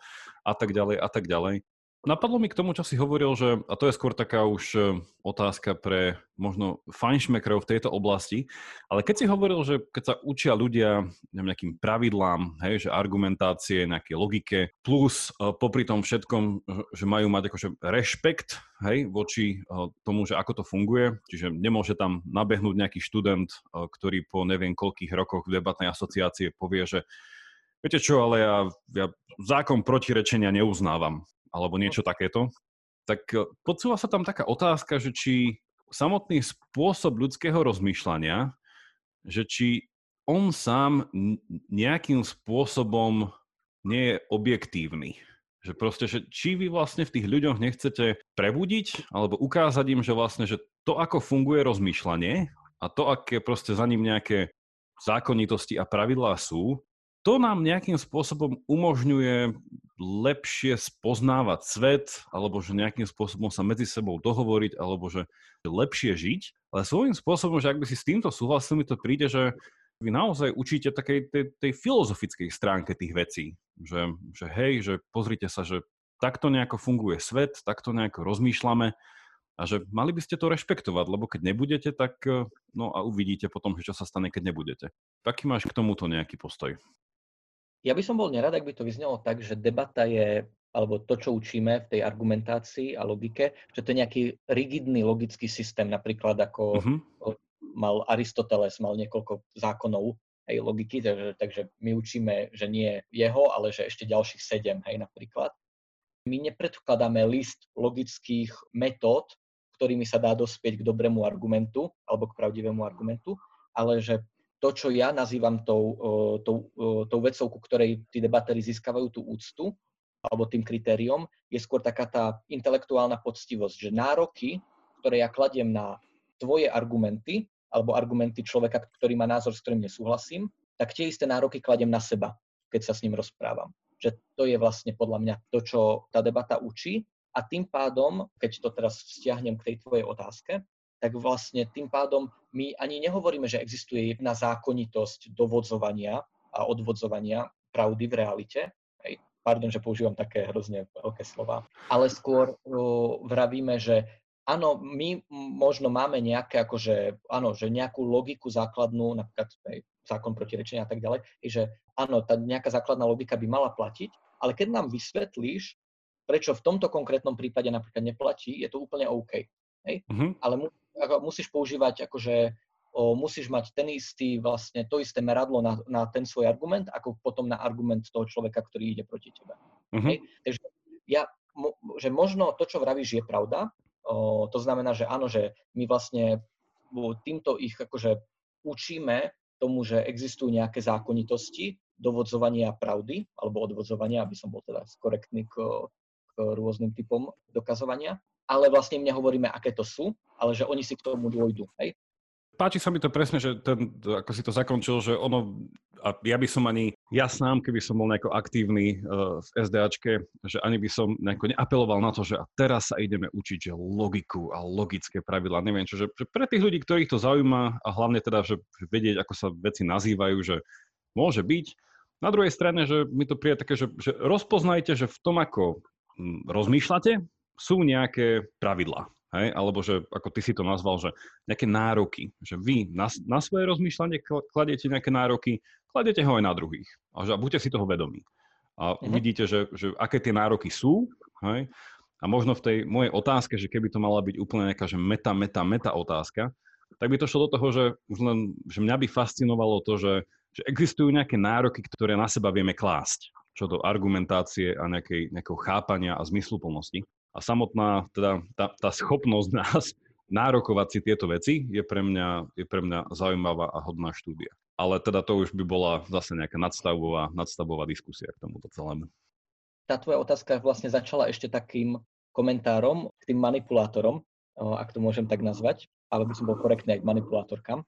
S1: a tak ďalej a tak ďalej. Napadlo mi k tomu, čo si hovoril, že, a to je skôr taká už e, otázka pre možno fajnšmekrov v tejto oblasti, ale keď si hovoril, že keď sa učia ľudia nejakým pravidlám, hej, že argumentácie, nejaké logike, plus uh, popri tom všetkom, že majú mať akože rešpekt hej, voči uh, tomu, že ako to funguje, čiže nemôže tam nabehnúť nejaký študent, ktorý po neviem koľkých rokoch v debatnej asociácie povie, že viete čo, ale ja, ja zákon protirečenia neuznávam alebo niečo takéto, tak e, podsúva sa tam taká otázka, že či samotný spôsob ľudského rozmýšľania, že či on sám nejakým spôsobom nie je objektívny. Že proste, že či vy vlastne v tých ľuďoch nechcete prebudiť alebo ukázať im, že vlastne, že to, ako funguje rozmýšľanie a to, aké proste za ním nejaké zákonitosti a pravidlá sú, to nám nejakým spôsobom umožňuje lepšie spoznávať svet, alebo že nejakým spôsobom sa medzi sebou dohovoriť, alebo že lepšie žiť. Ale svojím spôsobom, že ak by si s týmto súhlasil, mi to príde, že vy naozaj učíte takej tej, tej filozofickej stránke tých vecí. Že, že hej, že pozrite sa, že takto nejako funguje svet, takto nejako rozmýšľame a že mali by ste to rešpektovať, lebo keď nebudete, tak no a uvidíte potom, že čo sa stane, keď nebudete. Taký máš k tomuto nejaký postoj?
S2: Ja by som bol nerad, ak by to vyznelo tak, že debata je, alebo to, čo učíme v tej argumentácii a logike, že to je nejaký rigidný logický systém, napríklad ako uh-huh. mal Aristoteles, mal niekoľko zákonov hej, logiky, takže, takže my učíme, že nie jeho, ale že ešte ďalších sedem, hej, napríklad. My nepredkladáme list logických metód, ktorými sa dá dospieť k dobrému argumentu alebo k pravdivému argumentu, ale že to, čo ja nazývam tou, tou, tou vecou, ku ktorej tí debatéri získavajú tú úctu, alebo tým kritériom, je skôr taká tá intelektuálna poctivosť, že nároky, ktoré ja kladiem na tvoje argumenty, alebo argumenty človeka, ktorý má názor, s ktorým nesúhlasím, tak tie isté nároky kladiem na seba, keď sa s ním rozprávam. Že to je vlastne podľa mňa to, čo tá debata učí. A tým pádom, keď to teraz vzťahnem k tej tvojej otázke, tak vlastne tým pádom my ani nehovoríme, že existuje jedna zákonitosť dovodzovania a odvodzovania pravdy v realite. Hej. Pardon, že používam také hrozne veľké slova. Ale skôr uh, vravíme, že áno, my možno máme nejaké, akože, áno, že nejakú logiku základnú, napríklad hej, zákon protirečenia a tak ďalej, že áno, tá nejaká základná logika by mala platiť, ale keď nám vysvetlíš, prečo v tomto konkrétnom prípade napríklad neplatí, je to úplne OK. Hej? Uh-huh. Ale ako, musíš používať, akože o, musíš mať ten istý, vlastne to isté meradlo na, na ten svoj argument, ako potom na argument toho človeka, ktorý ide proti tebe. Uh-huh. Hej? Takže ja, mo, že možno to, čo vravíš, je pravda. O, to znamená, že áno, že my vlastne týmto ich akože učíme tomu, že existujú nejaké zákonitosti, dovodzovania pravdy, alebo odvodzovania, aby som bol teda korektný k, k rôznym typom dokazovania ale vlastne im nehovoríme, aké to sú, ale že oni si k tomu dôjdu. Hej?
S1: Páči sa mi to presne, že ten, ako si to zakončil, že ono, a ja by som ani, ja sám, keby som bol nejako aktívny uh, v SDAčke, že ani by som nejako neapeloval na to, že a teraz sa ideme učiť, že logiku a logické pravidlá, neviem čo, že, pre tých ľudí, ktorých to zaujíma a hlavne teda, že vedieť, ako sa veci nazývajú, že môže byť. Na druhej strane, že mi to príde také, že, že rozpoznajte, že v tom, ako hm, rozmýšľate, sú nejaké pravidlá. Hej? Alebo že, ako ty si to nazval, že nejaké nároky. Že vy na, na svoje rozmýšľanie kladiete nejaké nároky, kladiete ho aj na druhých. A, že, a buďte si toho vedomí. A mm-hmm. uvidíte, že, že aké tie nároky sú. Hej? A možno v tej mojej otázke, že keby to mala byť úplne nejaká že meta, meta, meta otázka, tak by to šlo do toho, že už len, že mňa by fascinovalo to, že, že existujú nejaké nároky, ktoré na seba vieme klásť, čo do argumentácie a nejakej, nejakého chápania a zmysluplnosti. A samotná teda tá, tá schopnosť nás nárokovať si tieto veci je pre mňa, je pre mňa zaujímavá a hodná štúdia. Ale teda to už by bola zase nejaká nadstavová, nadstavová diskusia k tomuto celému.
S2: Tá tvoja otázka vlastne začala ešte takým komentárom k tým manipulátorom, ak to môžem tak nazvať, ale by som bol korektný aj k manipulátorkám.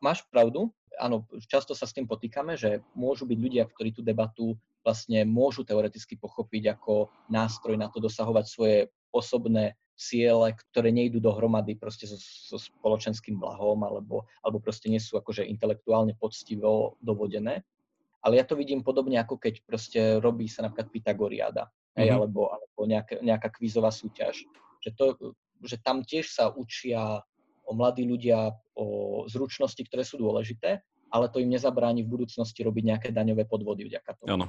S2: Máš pravdu, áno, často sa s tým potýkame, že môžu byť ľudia, ktorí tú debatu vlastne môžu teoreticky pochopiť ako nástroj na to dosahovať svoje osobné ciele, ktoré nejdú dohromady proste so, so spoločenským blahom alebo, alebo proste nie sú akože intelektuálne poctivo dovodené. Ale ja to vidím podobne, ako keď proste robí sa napríklad Pythagoriáda, mm-hmm. alebo, alebo nejaká, nejaká kvízová súťaž. Že, to, že tam tiež sa učia o mladí ľudia o zručnosti, ktoré sú dôležité, ale to im nezabráni v budúcnosti robiť nejaké daňové podvody vďaka tomu. Áno.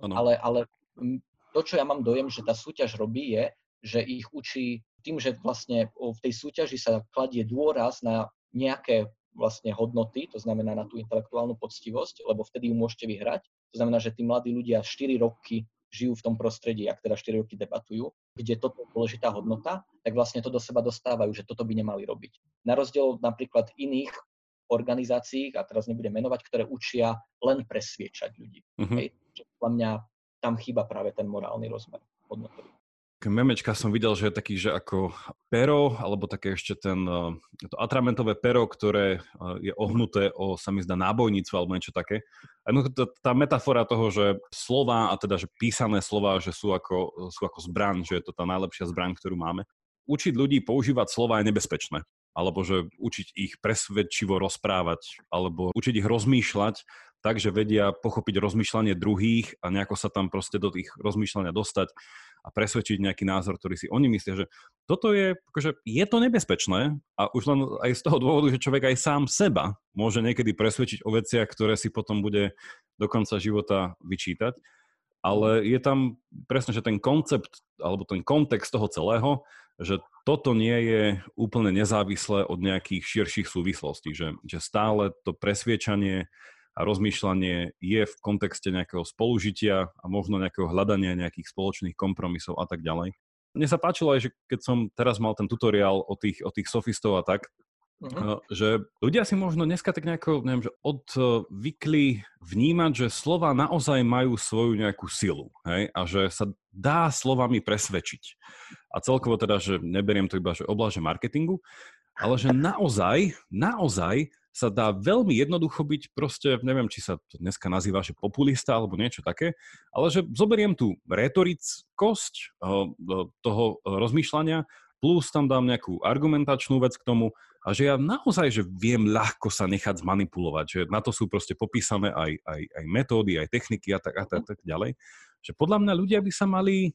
S2: Ale, ale to, čo ja mám dojem, že tá súťaž robí, je, že ich učí tým, že vlastne v tej súťaži sa kladie dôraz na nejaké vlastne hodnoty, to znamená na tú intelektuálnu poctivosť, lebo vtedy ju môžete vyhrať. To znamená, že tí mladí ľudia 4 roky žijú v tom prostredí, ak teda 4 roky debatujú, kde toto je dôležitá hodnota, tak vlastne to do seba dostávajú, že toto by nemali robiť. Na rozdiel od napríklad iných organizácií, a teraz nebudem menovať, ktoré učia len presviečať ľudí. Uh-huh. Hej, podľa mňa tam chýba práve ten morálny rozmer hodnotový
S1: memečka som videl, že je taký, že ako pero, alebo také ešte ten, eh, to atramentové pero, ktoré eh, je ohnuté o, sa mi zdá, nábojnicu alebo niečo také. A no, tá metafora toho, že slova, a teda, že písané slova, že sú ako, sú ako zbraň, že je to tá najlepšia zbraň, ktorú máme. Učiť ľudí používať slova je nebezpečné. Alebo že učiť ich presvedčivo rozprávať, alebo učiť ich rozmýšľať, takže vedia pochopiť rozmýšľanie druhých a nejako sa tam proste do tých rozmýšľania dostať a presvedčiť nejaký názor, ktorý si oni myslia, že toto je, akože je to nebezpečné a už len aj z toho dôvodu, že človek aj sám seba môže niekedy presvedčiť o veciach, ktoré si potom bude do konca života vyčítať. Ale je tam presne, že ten koncept alebo ten kontext toho celého, že toto nie je úplne nezávislé od nejakých širších súvislostí, že, že stále to presviečanie a rozmýšľanie je v kontexte nejakého spolužitia a možno nejakého hľadania nejakých spoločných kompromisov a tak ďalej. Mne sa páčilo aj, že keď som teraz mal ten tutoriál o tých, o tých sofistov a tak, uh-huh. že ľudia si možno dneska tak nejako, neviem, že odvykli vnímať, že slova naozaj majú svoju nejakú silu hej? a že sa dá slovami presvedčiť. A celkovo teda, že neberiem to iba, že oblaže marketingu, ale že naozaj, naozaj sa dá veľmi jednoducho byť proste, neviem, či sa to dneska nazýva, že populista alebo niečo také, ale že zoberiem tú retorickosť eh, toho rozmýšľania, plus tam dám nejakú argumentačnú vec k tomu a že ja naozaj, že viem ľahko sa nechať zmanipulovať, že na to sú proste popísané aj, aj, aj metódy, aj techniky a tak, a tak, tak ďalej. Že podľa mňa ľudia by sa mali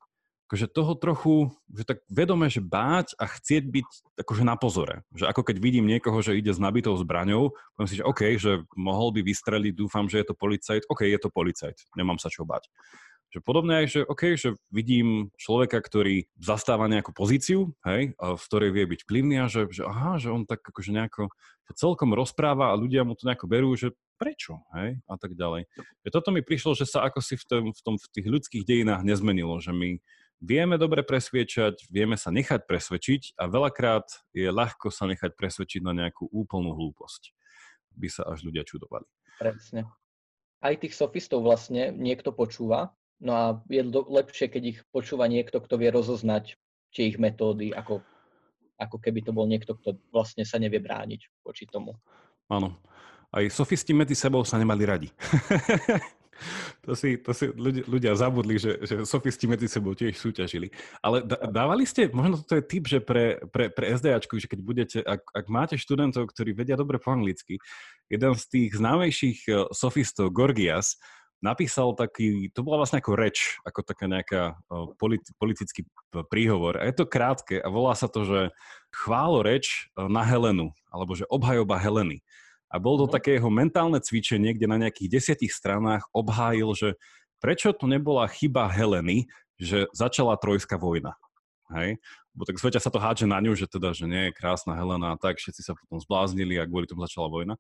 S1: akože toho trochu, že tak vedome, že báť a chcieť byť akože na pozore. Že ako keď vidím niekoho, že ide s nabitou zbraňou, poviem si, že OK, že mohol by vystreliť, dúfam, že je to policajt. OK, je to policajt, nemám sa čo báť. Že podobne aj, že OK, že vidím človeka, ktorý zastáva nejakú pozíciu, hej, v ktorej vie byť vplyvný a že, že aha, že on tak akože nejako že celkom rozpráva a ľudia mu to nejako berú, že prečo, hej, a tak ďalej. Že toto mi prišlo, že sa ako si v, tom, v, tom, v tých ľudských dejinách nezmenilo, že my vieme dobre presviečať, vieme sa nechať presvedčiť a veľakrát je ľahko sa nechať presvedčiť na nejakú úplnú hlúposť. By sa až ľudia čudovali.
S2: Presne. Aj tých sofistov vlastne niekto počúva, no a je lepšie, keď ich počúva niekto, kto vie rozoznať tie ich metódy, ako, ako keby to bol niekto, kto vlastne sa nevie brániť voči tomu.
S1: Áno. Aj sofisti medzi sebou sa nemali radi. to si, to si ľudia, ľudia zabudli, že, že sofisti medzi sebou tiež súťažili. Ale dávali ste, možno to je typ, že pre, pre, pre SDAčku, že keď budete, ak, ak máte študentov, ktorí vedia dobre po anglicky, jeden z tých známejších e, sofistov, Gorgias, napísal taký, to bola vlastne ako reč, ako taká nejaká e, politi, politický príhovor. A je to krátke a volá sa to, že chválo reč e, na Helenu, alebo že obhajoba Heleny. A bol to mhm. také jeho mentálne cvičenie, kde na nejakých desiatich stranách obhájil, že prečo to nebola chyba Heleny, že začala trojská vojna. Hej? Bo tak zväčša sa to hádže na ňu, že teda, že nie je krásna Helena a tak, všetci sa potom zbláznili a kvôli tomu začala vojna.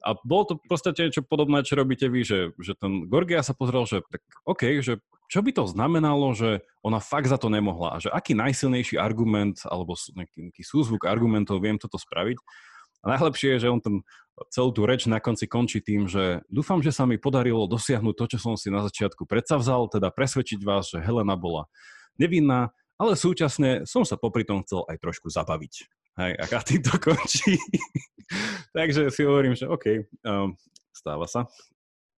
S1: A bolo to proste niečo podobné, čo robíte vy, že, že ten Gorgia sa pozrel, že tak OK, že čo by to znamenalo, že ona fakt za to nemohla a že aký najsilnejší argument alebo nejaký, nejaký súzvuk argumentov viem toto spraviť. A najlepšie je, že on ten, celú tú reč na konci končí tým, že dúfam, že sa mi podarilo dosiahnuť to, čo som si na začiatku predsavzal, teda presvedčiť vás, že Helena bola nevinná, ale súčasne som sa popri tom chcel aj trošku zabaviť. Hej, a tým to končí. Takže si hovorím, že OK, um, stáva sa.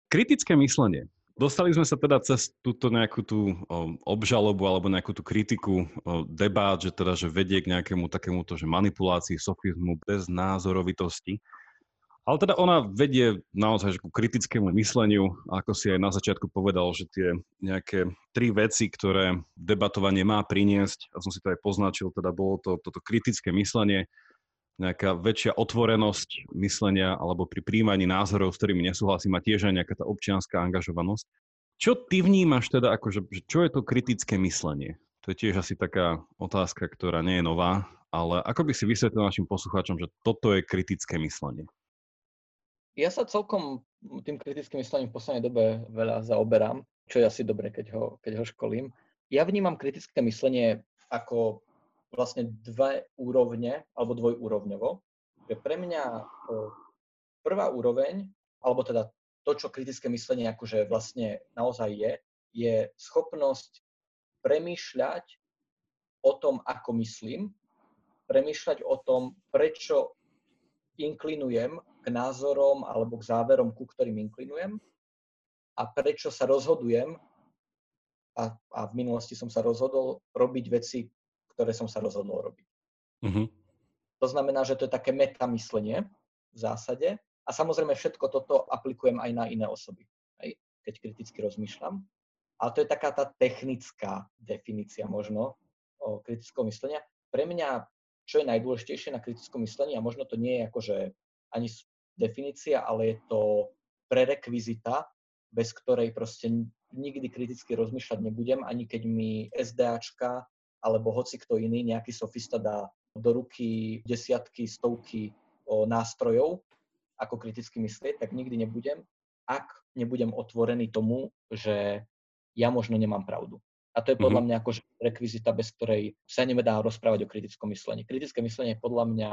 S1: Kritické myslenie. Dostali sme sa teda cez túto nejakú tú obžalobu alebo nejakú tú kritiku debát, že teda, že vedie k nejakému takémuto, že manipulácii, sofizmu, bez názorovitosti. Ale teda ona vedie naozaj ku kritickému mysleniu, ako si aj na začiatku povedal, že tie nejaké tri veci, ktoré debatovanie má priniesť, a som si to aj poznačil, teda bolo to toto kritické myslenie, nejaká väčšia otvorenosť myslenia alebo pri príjmaní názorov, s ktorými nesúhlasím a tiež aj nejaká tá občianská angažovanosť. Čo ty vnímaš teda, akože, že čo je to kritické myslenie? To je tiež asi taká otázka, ktorá nie je nová, ale ako by si vysvetlil našim poslucháčom, že toto je kritické myslenie?
S2: Ja sa celkom tým kritickým myslením v poslednej dobe veľa zaoberám, čo je asi dobre, keď ho, keď ho školím. Ja vnímam kritické myslenie ako vlastne dve úrovne, alebo dvojúrovňovo. Pre mňa prvá úroveň, alebo teda to, čo kritické myslenie akože vlastne naozaj je, je schopnosť premýšľať o tom, ako myslím, premýšľať o tom, prečo inklinujem k názorom alebo k záverom, ku ktorým inklinujem a prečo sa rozhodujem a, a v minulosti som sa rozhodol robiť veci, ktoré som sa rozhodol robiť. Mm-hmm. To znamená, že to je také metamyslenie v zásade a samozrejme všetko toto aplikujem aj na iné osoby, hej, keď kriticky rozmýšľam. Ale to je taká tá technická definícia možno o kritickom myslenia. Pre mňa, čo je najdôležitejšie na kritickom myslení, a možno to nie je akože ani definícia, ale je to prerekvizita, bez ktorej proste nikdy kriticky rozmýšľať nebudem, ani keď mi SDAčka alebo hoci kto iný, nejaký sofista dá do ruky desiatky, stovky nástrojov, ako kriticky myslieť, tak nikdy nebudem, ak nebudem otvorený tomu, že ja možno nemám pravdu. A to je podľa mm-hmm. mňa akože rekvizita, bez ktorej sa nedá rozprávať o kritickom myslení. Kritické myslenie je podľa mňa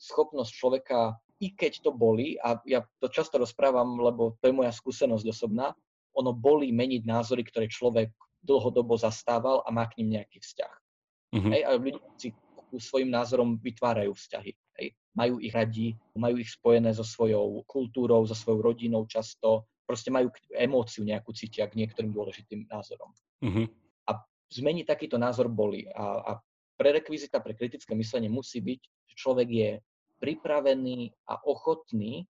S2: schopnosť človeka, i keď to boli, a ja to často rozprávam, lebo to je moja skúsenosť osobná, ono boli meniť názory, ktoré človek dlhodobo zastával a má k ním nejaký vzťah. Mm-hmm. Hej, a ľudia si svojim názorom vytvárajú vzťahy. Hej. Majú ich radi, majú ich spojené so svojou kultúrou, so svojou rodinou často, proste majú emóciu nejakú cítia k niektorým dôležitým názorom. Mm-hmm. A zmeniť takýto názor boli. A, a prerekvizita pre kritické myslenie musí byť, že človek je pripravený a ochotný,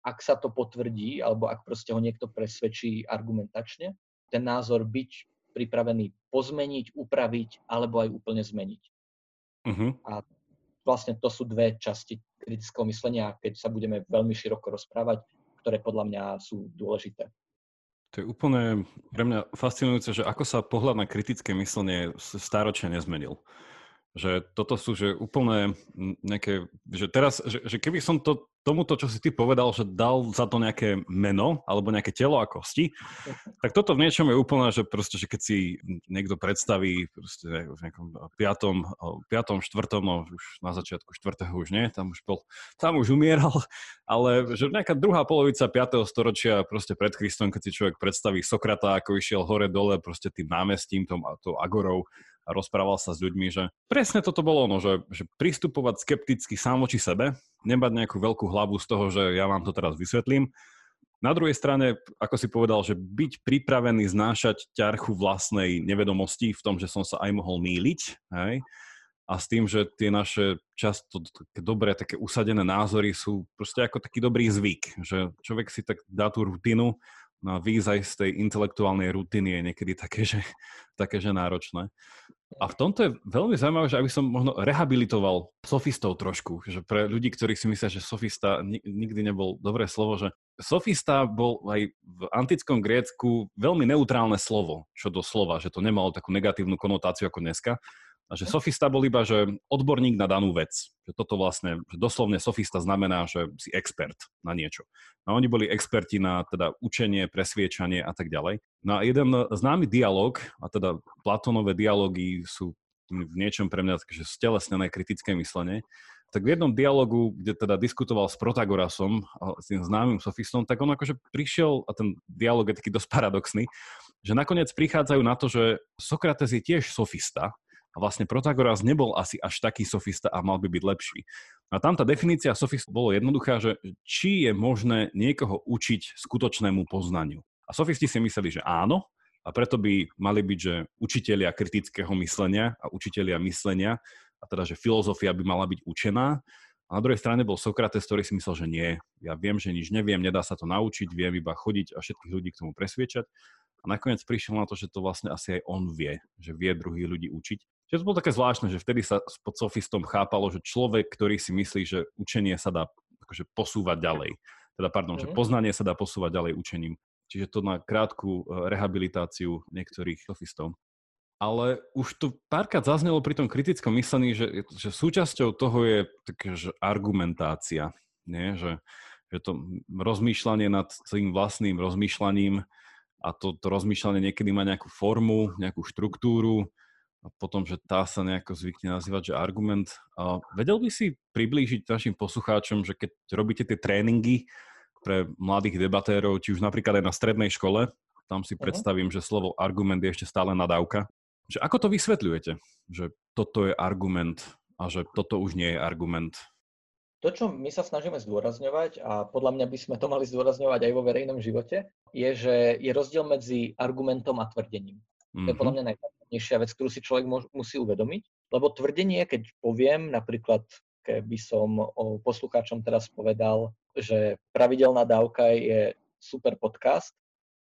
S2: ak sa to potvrdí, alebo ak proste ho niekto presvedčí argumentačne, ten názor byť pripravený pozmeniť, upraviť, alebo aj úplne zmeniť. Uh-huh. A vlastne to sú dve časti kritického myslenia, keď sa budeme veľmi široko rozprávať, ktoré podľa mňa sú dôležité.
S1: To je úplne pre mňa fascinujúce, že ako sa pohľad na kritické myslenie stáročne nezmenil. Že toto sú že úplne nejaké, že teraz, že, že keby som to tomuto, čo si ty povedal, že dal za to nejaké meno alebo nejaké telo a kosti, tak toto v niečom je úplne, že proste, že keď si niekto predstaví proste v nejakom piatom, piatom, štvrtom, no už na začiatku štvrtého už nie, tam už bol, tam už umieral, ale že nejaká druhá polovica 5. storočia proste pred Kristom, keď si človek predstaví Sokrata, ako išiel hore-dole proste tým námestím, tom, to agorou, a rozprával sa s ľuďmi, že presne toto bolo ono, že, že pristupovať skepticky sám voči sebe, nemať nejakú veľkú hlavu z toho, že ja vám to teraz vysvetlím. Na druhej strane, ako si povedal, že byť pripravený znášať ťarchu vlastnej nevedomosti v tom, že som sa aj mohol míliť, hej, a s tým, že tie naše často také dobré, také usadené názory sú proste ako taký dobrý zvyk, že človek si tak dá tú rutinu, no a výjsť z tej intelektuálnej rutiny je niekedy také, že, také, že náročné. A v tomto je veľmi zaujímavé, že aby som možno rehabilitoval sofistov trošku, že pre ľudí, ktorí si myslia, že sofista nikdy nebol dobré slovo, že sofista bol aj v antickom Grécku veľmi neutrálne slovo, čo do slova, že to nemalo takú negatívnu konotáciu ako dneska. A že sofista bol iba, že odborník na danú vec. Že toto vlastne, že doslovne sofista znamená, že si expert na niečo. A oni boli experti na teda učenie, presviečanie a tak ďalej. No a jeden známy dialog, a teda Platónové dialógy sú v niečom pre mňa takže stelesnené kritické myslenie, tak v jednom dialogu, kde teda diskutoval s Protagorasom, s tým známym sofistom, tak on akože prišiel, a ten dialog je taký dosť paradoxný, že nakoniec prichádzajú na to, že Sokrates je tiež sofista, a vlastne Protagoras nebol asi až taký sofista a mal by byť lepší. A tam tá definícia sofista bolo jednoduchá, že či je možné niekoho učiť skutočnému poznaniu. A sofisti si mysleli, že áno, a preto by mali byť, že učitelia kritického myslenia a učitelia myslenia, a teda, že filozofia by mala byť učená. A na druhej strane bol Sokrates, ktorý si myslel, že nie, ja viem, že nič neviem, nedá sa to naučiť, viem iba chodiť a všetkých ľudí k tomu presviečať. A nakoniec prišiel na to, že to vlastne asi aj on vie, že vie druhých ľudí učiť. Čiže to bolo také zvláštne, že vtedy sa pod sofistom chápalo, že človek, ktorý si myslí, že učenie sa dá akože posúvať ďalej. Teda, pardon, mm. že mhm. poznanie sa dá posúvať ďalej učením. Čiže to na krátku e, rehabilitáciu niektorých sofistov. Ale už to párkrát zaznelo pri tom kritickom myslení, že, že súčasťou toho je také, že argumentácia. Nie? Že, že to rozmýšľanie nad svojím vlastným rozmýšľaním a to, to rozmýšľanie niekedy má nejakú formu, nejakú štruktúru, a potom, že tá sa nejako zvykne nazývať, že argument. A vedel by si priblížiť našim poslucháčom, že keď robíte tie tréningy pre mladých debatérov, či už napríklad aj na strednej škole, tam si uh-huh. predstavím, že slovo argument je ešte stále nadávka. Že ako to vysvetľujete? Že toto je argument a že toto už nie je argument?
S2: To, čo my sa snažíme zdôrazňovať, a podľa mňa by sme to mali zdôrazňovať aj vo verejnom živote, je, že je rozdiel medzi argumentom a tvrdením. Mm-hmm. To je podľa mhm. mňa najpodstatnejšia vec, ktorú si človek musí uvedomiť, lebo tvrdenie, keď poviem, napríklad keby som poslucháčom teraz povedal, že pravidelná dávka je super podcast,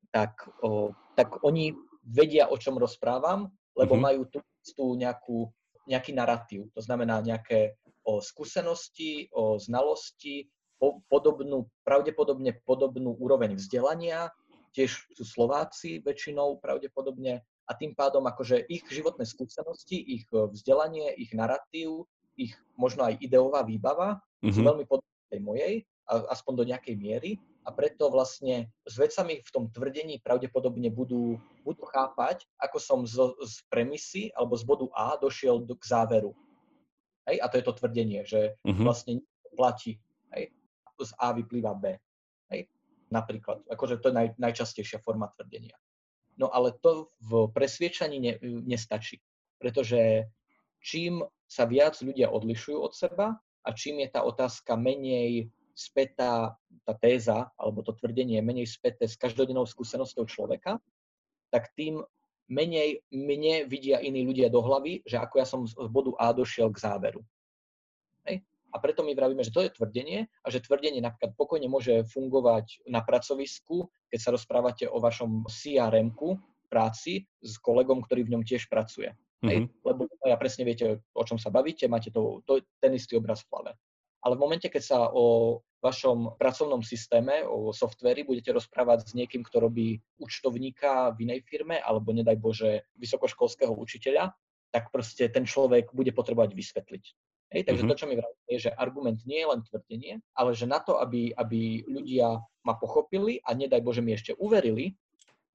S2: tak, o, tak oni vedia, o čom rozprávam, lebo mm-hmm. majú tú, tú nejakú, nejaký narratív. To znamená nejaké o skúsenosti, o znalosti, po, podobnú, pravdepodobne podobnú úroveň vzdelania, tiež sú Slováci väčšinou pravdepodobne a tým pádom akože ich životné skúsenosti, ich vzdelanie, ich narratív, ich možno aj ideová výbava mm-hmm. sú mhm. veľmi podobné tej mojej, aspoň do nejakej miery a preto vlastne s vecami v tom tvrdení pravdepodobne budú, budú chápať, ako som z, z premisy alebo z bodu A došiel do, k záveru. Hej? A to je to tvrdenie, že uh-huh. vlastne platí. Hej? Z A vyplýva B. Hej? Napríklad. Akože to je naj, najčastejšia forma tvrdenia. No ale to v presviečaní ne, nestačí. Pretože čím sa viac ľudia odlišujú od seba a čím je tá otázka menej spätá, tá téza alebo to tvrdenie je menej späté s každodennou skúsenosťou človeka, tak tým menej mne vidia iní ľudia do hlavy, že ako ja som z bodu A došiel k záveru. A preto my vravíme, že to je tvrdenie a že tvrdenie napríklad pokojne môže fungovať na pracovisku, keď sa rozprávate o vašom CRM-ku práci s kolegom, ktorý v ňom tiež pracuje. Mm-hmm. Hej? Mhm. Lebo ja presne viete, o čom sa bavíte, máte to, to, ten istý obraz v hlave. Ale v momente, keď sa o vašom pracovnom systéme, o softveri budete rozprávať s niekým, kto robí účtovníka v inej firme, alebo nedaj Bože vysokoškolského učiteľa, tak proste ten človek bude potrebovať vysvetliť. Hej, takže mm-hmm. to, čo mi vravím, je, že argument nie je len tvrdenie, ale že na to, aby, aby ľudia ma pochopili a nedaj Bože mi ešte uverili,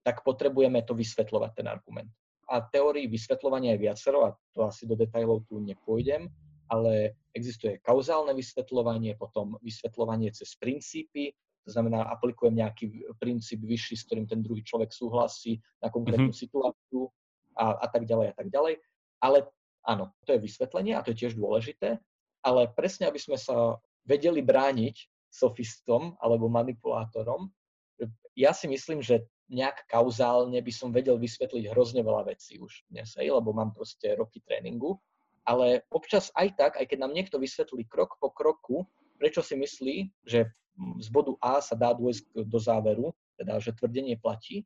S2: tak potrebujeme to vysvetľovať, ten argument. A teórií vysvetľovania je viacero, a to asi do detajlov tu nepôjdem, ale existuje kauzálne vysvetľovanie, potom vysvetľovanie cez princípy, to znamená, aplikujem nejaký princíp vyšší, s ktorým ten druhý človek súhlasí na konkrétnu mm-hmm. situáciu a, a tak ďalej a tak ďalej. Ale áno, to je vysvetlenie a to je tiež dôležité, ale presne, aby sme sa vedeli brániť sofistom alebo manipulátorom, ja si myslím, že nejak kauzálne by som vedel vysvetliť hrozne veľa vecí už dnes, lebo mám proste roky tréningu ale občas aj tak, aj keď nám niekto vysvetlí krok po kroku, prečo si myslí, že z bodu A sa dá dôjsť do záveru, teda že tvrdenie platí,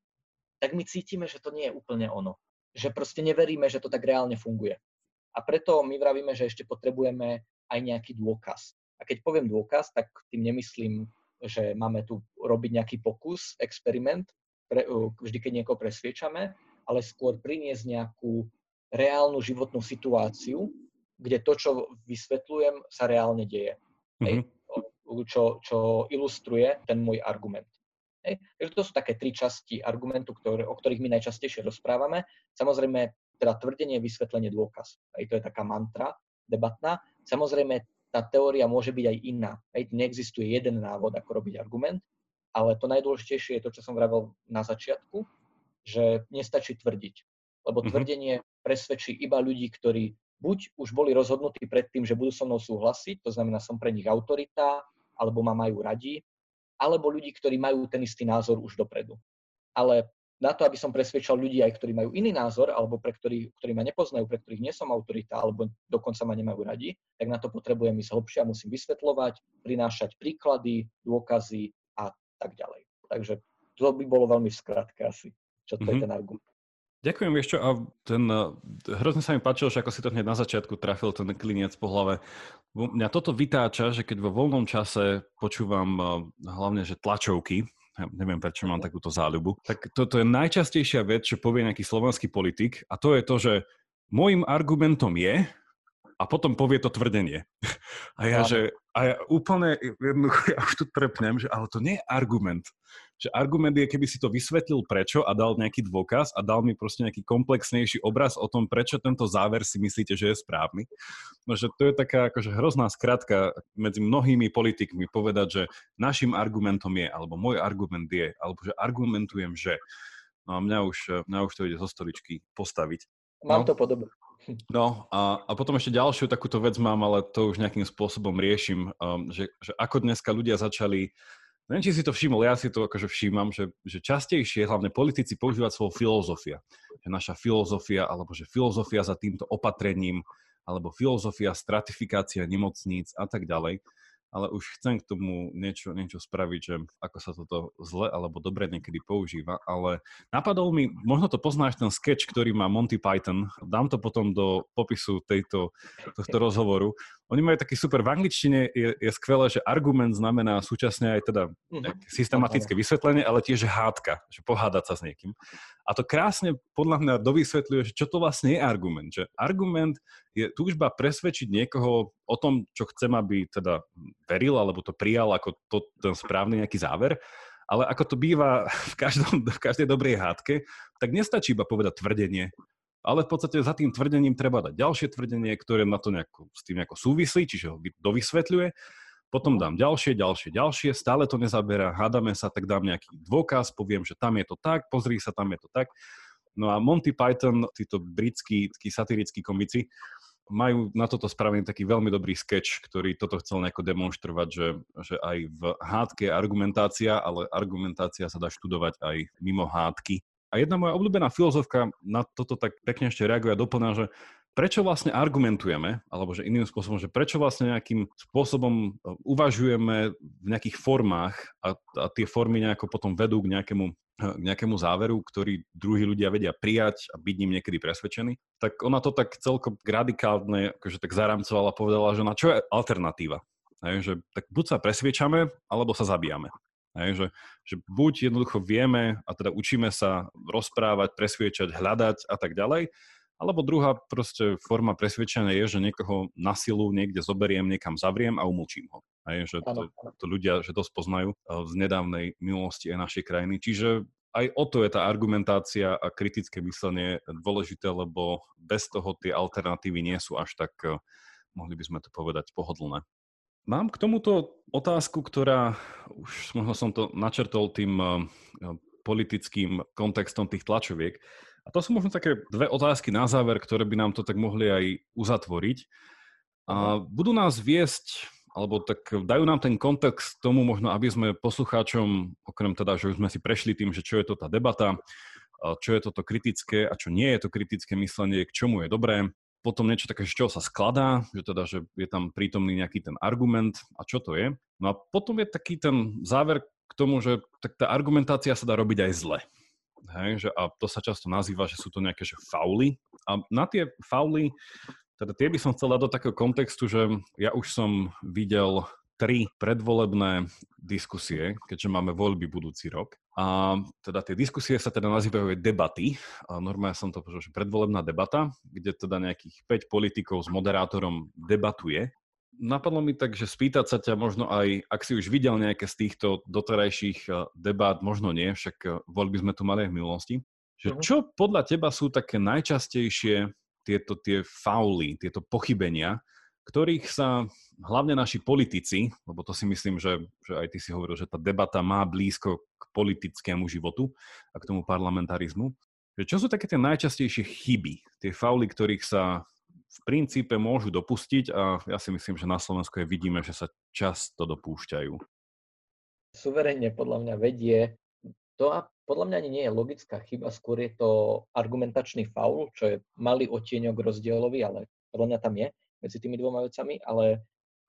S2: tak my cítime, že to nie je úplne ono. Že proste neveríme, že to tak reálne funguje. A preto my vravíme, že ešte potrebujeme aj nejaký dôkaz. A keď poviem dôkaz, tak tým nemyslím, že máme tu robiť nejaký pokus, experiment, pre, vždy keď niekoho presviečame, ale skôr priniesť nejakú reálnu životnú situáciu, kde to, čo vysvetľujem, sa reálne deje. Mm-hmm. Hej? Čo, čo ilustruje ten môj argument. Hej? Takže to sú také tri časti argumentu, ktoré, o ktorých my najčastejšie rozprávame. Samozrejme, teda tvrdenie, vysvetlenie, dôkaz. Hej? To je taká mantra debatná. Samozrejme, tá teória môže byť aj iná. Hej? Neexistuje jeden návod, ako robiť argument, ale to najdôležitejšie je to, čo som vravel na začiatku, že nestačí tvrdiť. Lebo mm-hmm. tvrdenie presvedčí iba ľudí, ktorí buď už boli rozhodnutí predtým, že budú so mnou súhlasiť, to znamená, som pre nich autorita, alebo ma majú radi, alebo ľudí, ktorí majú ten istý názor už dopredu. Ale na to, aby som presvedčal ľudí aj, ktorí majú iný názor, alebo pre ktorých, ktorí ma nepoznajú, pre ktorých nie som autorita, alebo dokonca ma nemajú radi, tak na to potrebujem ísť hlbšie a musím vysvetľovať, prinášať príklady, dôkazy a tak ďalej. Takže to by bolo veľmi v skratke asi, čo to mm-hmm. je mhm. ten argument.
S1: Ďakujem, čo, a ten, eh, hrozne sa mi páčilo, že ako si to hneď na začiatku trafil ten kliniec po hlave. Mňa toto vytáča, že keď vo voľnom čase počúvam eh, hlavne, že tlačovky, ja neviem, prečo mám mhm. takúto záľubu, tak toto je najčastejšia vec, čo povie nejaký slovenský politik a to je to, že môjim argumentom je, a potom povie to tvrdenie. A ja, že, a ja úplne ja už tu trepnem, že ale to nie je argument. Že argument je, keby si to vysvetlil prečo a dal nejaký dôkaz a dal mi proste nejaký komplexnejší obraz o tom, prečo tento záver si myslíte, že je správny. No, že to je taká akože hrozná skratka medzi mnohými politikmi povedať, že našim argumentom je, alebo môj argument je, alebo že argumentujem, že No a mňa už, mňa už to ide zo stoličky postaviť.
S2: Mám no. to podobne.
S1: No a, a potom ešte ďalšiu takúto vec mám, ale to už nejakým spôsobom riešim, um, že, že ako dneska ľudia začali Neviem, či si to všimol, ja si to akože všímam, že, že častejšie hlavne politici používať slovo filozofia. Že naša filozofia, alebo že filozofia za týmto opatrením, alebo filozofia stratifikácia nemocníc a tak ďalej ale už chcem k tomu niečo, niečo spraviť, že ako sa toto zle alebo dobre niekedy používa, ale napadol mi, možno to poznáš ten sketch, ktorý má Monty Python, dám to potom do popisu tejto, tohto rozhovoru. Oni majú taký super, v angličtine je, je skvelé, že argument znamená súčasne aj teda mhm. systematické vysvetlenie, ale tiež hádka, že pohádať sa s niekým. A to krásne podľa mňa dovysvetľuje, že čo to vlastne je argument. Že argument je túžba presvedčiť niekoho o tom, čo chcem, aby teda veril, alebo to prijal ako to, ten správny nejaký záver. Ale ako to býva v, každom, v každej dobrej hádke, tak nestačí iba povedať tvrdenie, ale v podstate za tým tvrdením treba dať ďalšie tvrdenie, ktoré na to nejako, s tým nejako súvislí, čiže ho dovysvetľuje potom dám ďalšie, ďalšie, ďalšie, stále to nezaberá, hádame sa, tak dám nejaký dôkaz, poviem, že tam je to tak, pozri sa, tam je to tak. No a Monty Python, títo britskí satirickí komici, majú na toto spravený taký veľmi dobrý sketch, ktorý toto chcel nejako demonstrovať, že, že aj v hádke je argumentácia, ale argumentácia sa dá študovať aj mimo hádky. A jedna moja obľúbená filozofka na toto tak pekne ešte reaguje a doplňa, že prečo vlastne argumentujeme, alebo že iným spôsobom, že prečo vlastne nejakým spôsobom e, uvažujeme v nejakých formách a, a tie formy nejako potom vedú k nejakému, e, k nejakému záveru, ktorý druhí ľudia vedia prijať a byť ním niekedy presvedčení, tak ona to tak celkom radikálne akože tak zaramcovala a povedala, že na čo je alternatíva. Hej, že tak buď sa presviečame, alebo sa zabíjame. Hej, že, že buď jednoducho vieme a teda učíme sa rozprávať, presviečať, hľadať a tak ďalej, alebo druhá proste forma presvedčenia je, že niekoho na silu niekde zoberiem, niekam zavriem a umlčím ho. Hej, že to, to ľudia že dosť poznajú eh, z nedávnej minulosti aj našej krajiny. Čiže aj o to je tá argumentácia a kritické myslenie dôležité, lebo bez toho tie alternatívy nie sú až tak, eh, mohli by sme to povedať, pohodlné. Mám k tomuto otázku, ktorá už možno som to načrtol tým eh, politickým kontextom tých tlačoviek. A to sú možno také dve otázky na záver, ktoré by nám to tak mohli aj uzatvoriť. A budú nás viesť, alebo tak dajú nám ten kontext tomu možno, aby sme poslucháčom, okrem teda, že už sme si prešli tým, že čo je to tá debata, čo je toto kritické a čo nie je to kritické myslenie, k čomu je dobré, potom niečo také, z čoho sa skladá, že teda, že je tam prítomný nejaký ten argument a čo to je. No a potom je taký ten záver k tomu, že tak tá argumentácia sa dá robiť aj zle. Hej, že, a to sa často nazýva, že sú to nejaké že fauly. A na tie fauly, teda tie by som chcel dať do takého kontextu, že ja už som videl tri predvolebné diskusie, keďže máme voľby budúci rok. A teda tie diskusie sa teda nazývajú aj debaty. A normálne som to povedal, že predvolebná debata, kde teda nejakých 5 politikov s moderátorom debatuje napadlo mi tak, že spýtať sa ťa možno aj, ak si už videl nejaké z týchto doterajších eh, debát, možno nie, však eh, voľby sme tu mali aj v minulosti, že mhm. čo podľa teba sú také najčastejšie tieto tie fauly, tieto pochybenia, ktorých sa hlavne naši politici, lebo to si myslím, že, že aj ty si hovoril, že tá debata má blízko k politickému životu a k tomu parlamentarizmu, že čo sú také tie najčastejšie chyby, tie fauly, ktorých sa v princípe môžu dopustiť a ja si myslím, že na Slovensku je vidíme, že sa často dopúšťajú.
S2: Suverenne podľa mňa vedie, to a podľa mňa ani nie je logická chyba, skôr je to argumentačný faul, čo je malý otieňok rozdielový, ale podľa mňa tam je medzi tými dvoma vecami, ale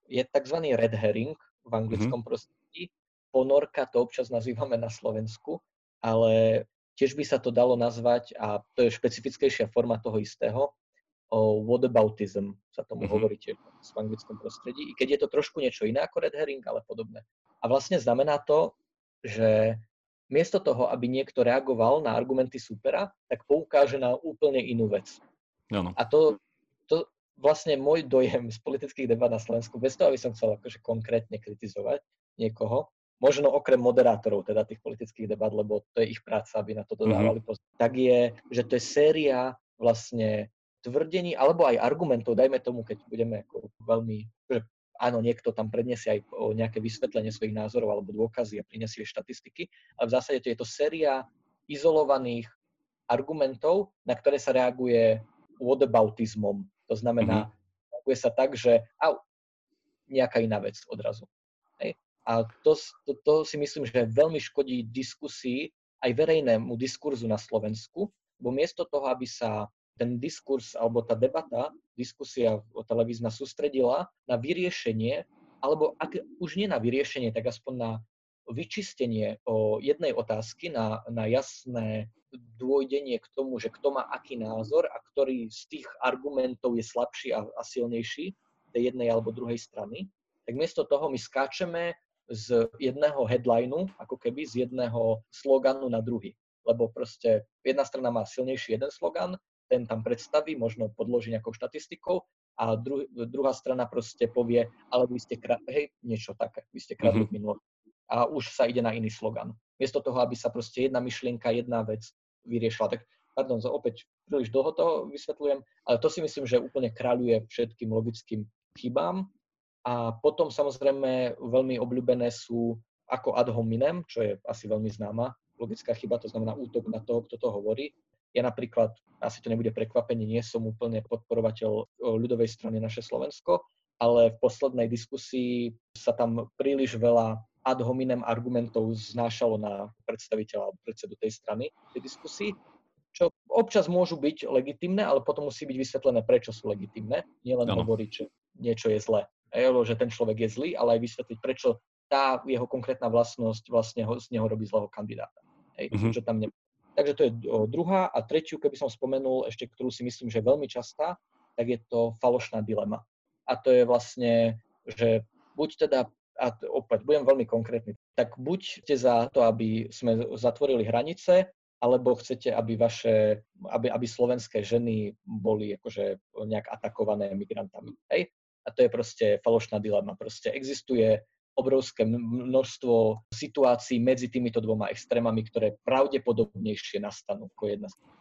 S2: je tzv. red herring v anglickom mm-hmm. prostredí. Ponorka to občas nazývame na Slovensku, ale tiež by sa to dalo nazvať, a to je špecifickejšia forma toho istého, o whataboutism, sa tomu mm-hmm. hovorí tiež v anglickom prostredí, i keď je to trošku niečo iné ako red herring, ale podobné. A vlastne znamená to, že miesto toho, aby niekto reagoval na argumenty supera, tak poukáže na úplne inú vec.
S1: Ano.
S2: A to, to vlastne môj dojem z politických debat na Slovensku, bez toho, aby som chcel akože konkrétne kritizovať niekoho, možno okrem moderátorov teda tých politických debat, lebo to je ich práca, aby na to dodávali mm-hmm. pozor, tak je, že to je séria vlastne tvrdení alebo aj argumentov, dajme tomu, keď budeme ako veľmi, že áno, niekto tam predniesie aj nejaké vysvetlenie svojich názorov alebo dôkazy a prinesie štatistiky, ale v zásade to je to séria izolovaných argumentov, na ktoré sa reaguje whataboutismom. To znamená, mm-hmm. reaguje sa tak, že au, nejaká iná vec odrazu. Hej. A to, to, to si myslím, že veľmi škodí diskusii aj verejnému diskurzu na Slovensku, bo miesto toho, aby sa ten diskurs alebo tá debata, diskusia televízna sústredila na vyriešenie, alebo ak už nie na vyriešenie, tak aspoň na vyčistenie o jednej otázky, na, na jasné dôjdenie k tomu, že kto má aký názor a ktorý z tých argumentov je slabší a, a silnejší tej jednej alebo druhej strany, tak miesto toho my skáčeme z jedného headlineu, ako keby z jedného sloganu na druhý. Lebo proste jedna strana má silnejší jeden slogan, ten tam predstaví, možno podloží nejakou štatistikou a dru, druhá strana proste povie, ale vy ste, kra- hej, niečo také, vy ste kradli mm-hmm. v minulosti. A už sa ide na iný slogan. Miesto toho, aby sa proste jedna myšlienka, jedna vec vyriešila. Tak, pardon, opäť príliš dlho to vysvetľujem, ale to si myslím, že úplne kráľuje všetkým logickým chybám a potom samozrejme veľmi obľúbené sú ako ad hominem, čo je asi veľmi známa logická chyba, to znamená útok na toho, kto to hovorí. Ja napríklad, asi to nebude prekvapenie, nie som úplne podporovateľ ľudovej strany naše Slovensko, ale v poslednej diskusii sa tam príliš veľa ad hominem argumentov znášalo na predstaviteľa alebo predsedu tej strany, tej diskusii, čo občas môžu byť legitimné, ale potom musí byť vysvetlené, prečo sú legitimné, nielen hovoriť, že niečo je zlé že ten človek je zlý, ale aj vysvetliť, prečo tá jeho konkrétna vlastnosť vlastne ho, z neho robí zlého kandidáta. Hej, mm-hmm. čo tam ne... Takže to je druhá. A tretiu, keby som spomenul, ešte ktorú si myslím, že je veľmi častá, tak je to falošná dilema. A to je vlastne, že buď teda, a opäť budem veľmi konkrétny, tak buďte za to, aby sme zatvorili hranice, alebo chcete, aby vaše, aby, aby slovenské ženy boli akože nejak atakované migrantami. Hej? a to je proste falošná dilema. Proste existuje obrovské množstvo situácií medzi týmito dvoma extrémami, ktoré pravdepodobnejšie nastanú ako jedna z tých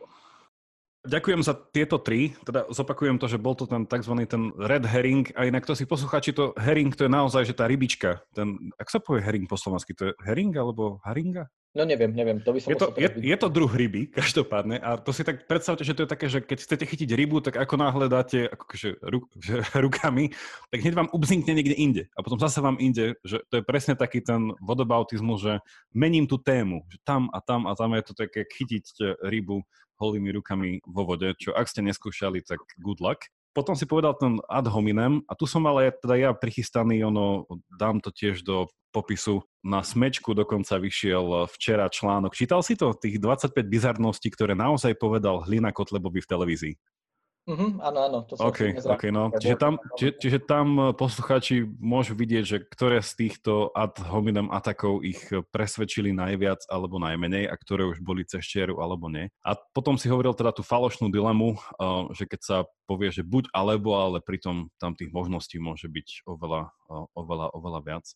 S1: Ďakujem za tieto tri. Teda zopakujem to, že bol to ten tzv. ten red herring. A inak to si poslucháči, to herring to je naozaj, že tá rybička. Ten, ak sa povie herring po slovensky, to je herring alebo haringa?
S2: No neviem, neviem, to by som
S1: je to, je, je to druh ryby, každopádne, a to si tak predstavte, že to je také, že keď chcete chytiť rybu, tak ako náhle dáte akože, ruk, že, rukami, tak hneď vám ubzinkne niekde inde. A potom zase vám inde, že to je presne taký ten vodobautizmus, že mením tú tému, že tam a tam a tam je to také chytiť rybu holými rukami vo vode, čo ak ste neskúšali, tak good luck potom si povedal ten ad hominem a tu som ale teda ja prichystaný, ono, dám to tiež do popisu. Na smečku dokonca vyšiel včera článok. Čítal si to? Tých 25 bizarností, ktoré naozaj povedal Hlina Kotlebovi v televízii.
S2: Uh-huh, áno, áno. To
S1: som OK, okay no. Čiže tam, čiže, čiže tam eh, posluchači môžu vidieť, že ktoré z týchto ad hominem atakov ich presvedčili najviac alebo najmenej a ktoré už boli cez čieru alebo nie. A potom si hovoril teda tú falošnú dilemu, eh, že keď sa povie, že buď alebo, ale pritom tam tých možností môže byť oveľa, oveľa, oveľa viac.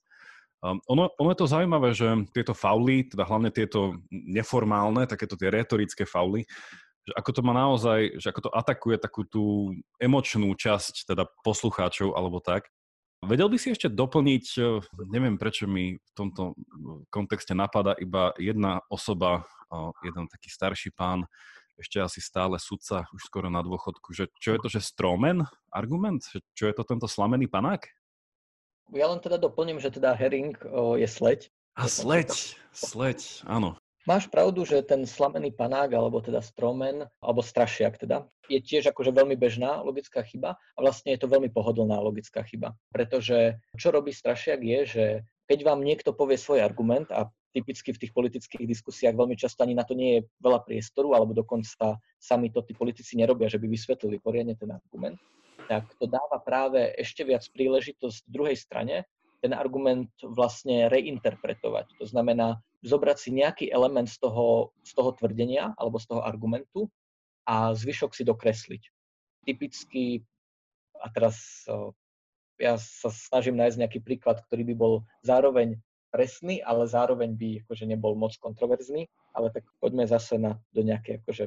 S1: Um, ono, ono je to zaujímavé, že tieto fauly, teda hlavne tieto neformálne, takéto tie retorické fauly, že ako to má naozaj, že ako to atakuje takú tú emočnú časť teda poslucháčov alebo tak. Vedel by si ešte doplniť, eh, neviem prečo mi v tomto kontexte napadá iba jedna osoba, eh, jeden taký starší pán, ešte asi stále sudca, už skoro na dôchodku, že čo je to, že stromen argument? Čo je to tento slamený panák?
S2: Ja len teda doplním, že teda herring je sleď.
S1: A sleď, sleď, áno.
S2: Máš pravdu, že ten slamený panák, alebo teda stromen, alebo strašiak teda, je tiež akože veľmi bežná logická chyba a vlastne je to veľmi pohodlná logická chyba. Pretože čo robí strašiak je, že keď vám niekto povie svoj argument a typicky v tých politických diskusiách veľmi často ani na to nie je veľa priestoru, alebo dokonca sami to tí politici nerobia, že by vysvetlili poriadne ten argument, tak to dáva práve ešte viac príležitosť druhej strane ten argument vlastne reinterpretovať. To znamená zobrať si nejaký element z toho, z toho tvrdenia alebo z toho argumentu a zvyšok si dokresliť. Typicky, a teraz ja sa snažím nájsť nejaký príklad, ktorý by bol zároveň presný, ale zároveň by akože nebol moc kontroverzný, ale tak poďme zase na, do nejakej akože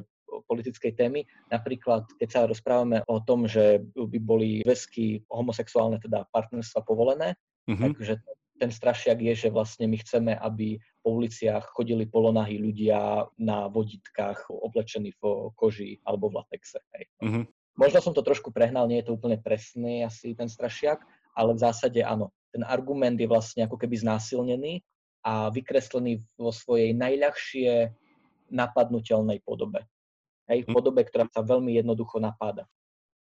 S2: politickej témy. Napríklad, keď sa rozprávame o tom, že by boli väzky homosexuálne, teda partnerstva povolené, Mm-hmm. Takže ten strašiak je, že vlastne my chceme, aby po uliciach chodili polonahí ľudia na vodítkach oblečení v koži alebo v latexe. Hej. Mm-hmm. Možno som to trošku prehnal, nie je to úplne presný asi ten strašiak, ale v zásade áno. Ten argument je vlastne ako keby znásilnený a vykreslený vo svojej najľahšie napadnutelnej podobe. Hej, v hm. podobe, ktorá sa veľmi jednoducho napáda.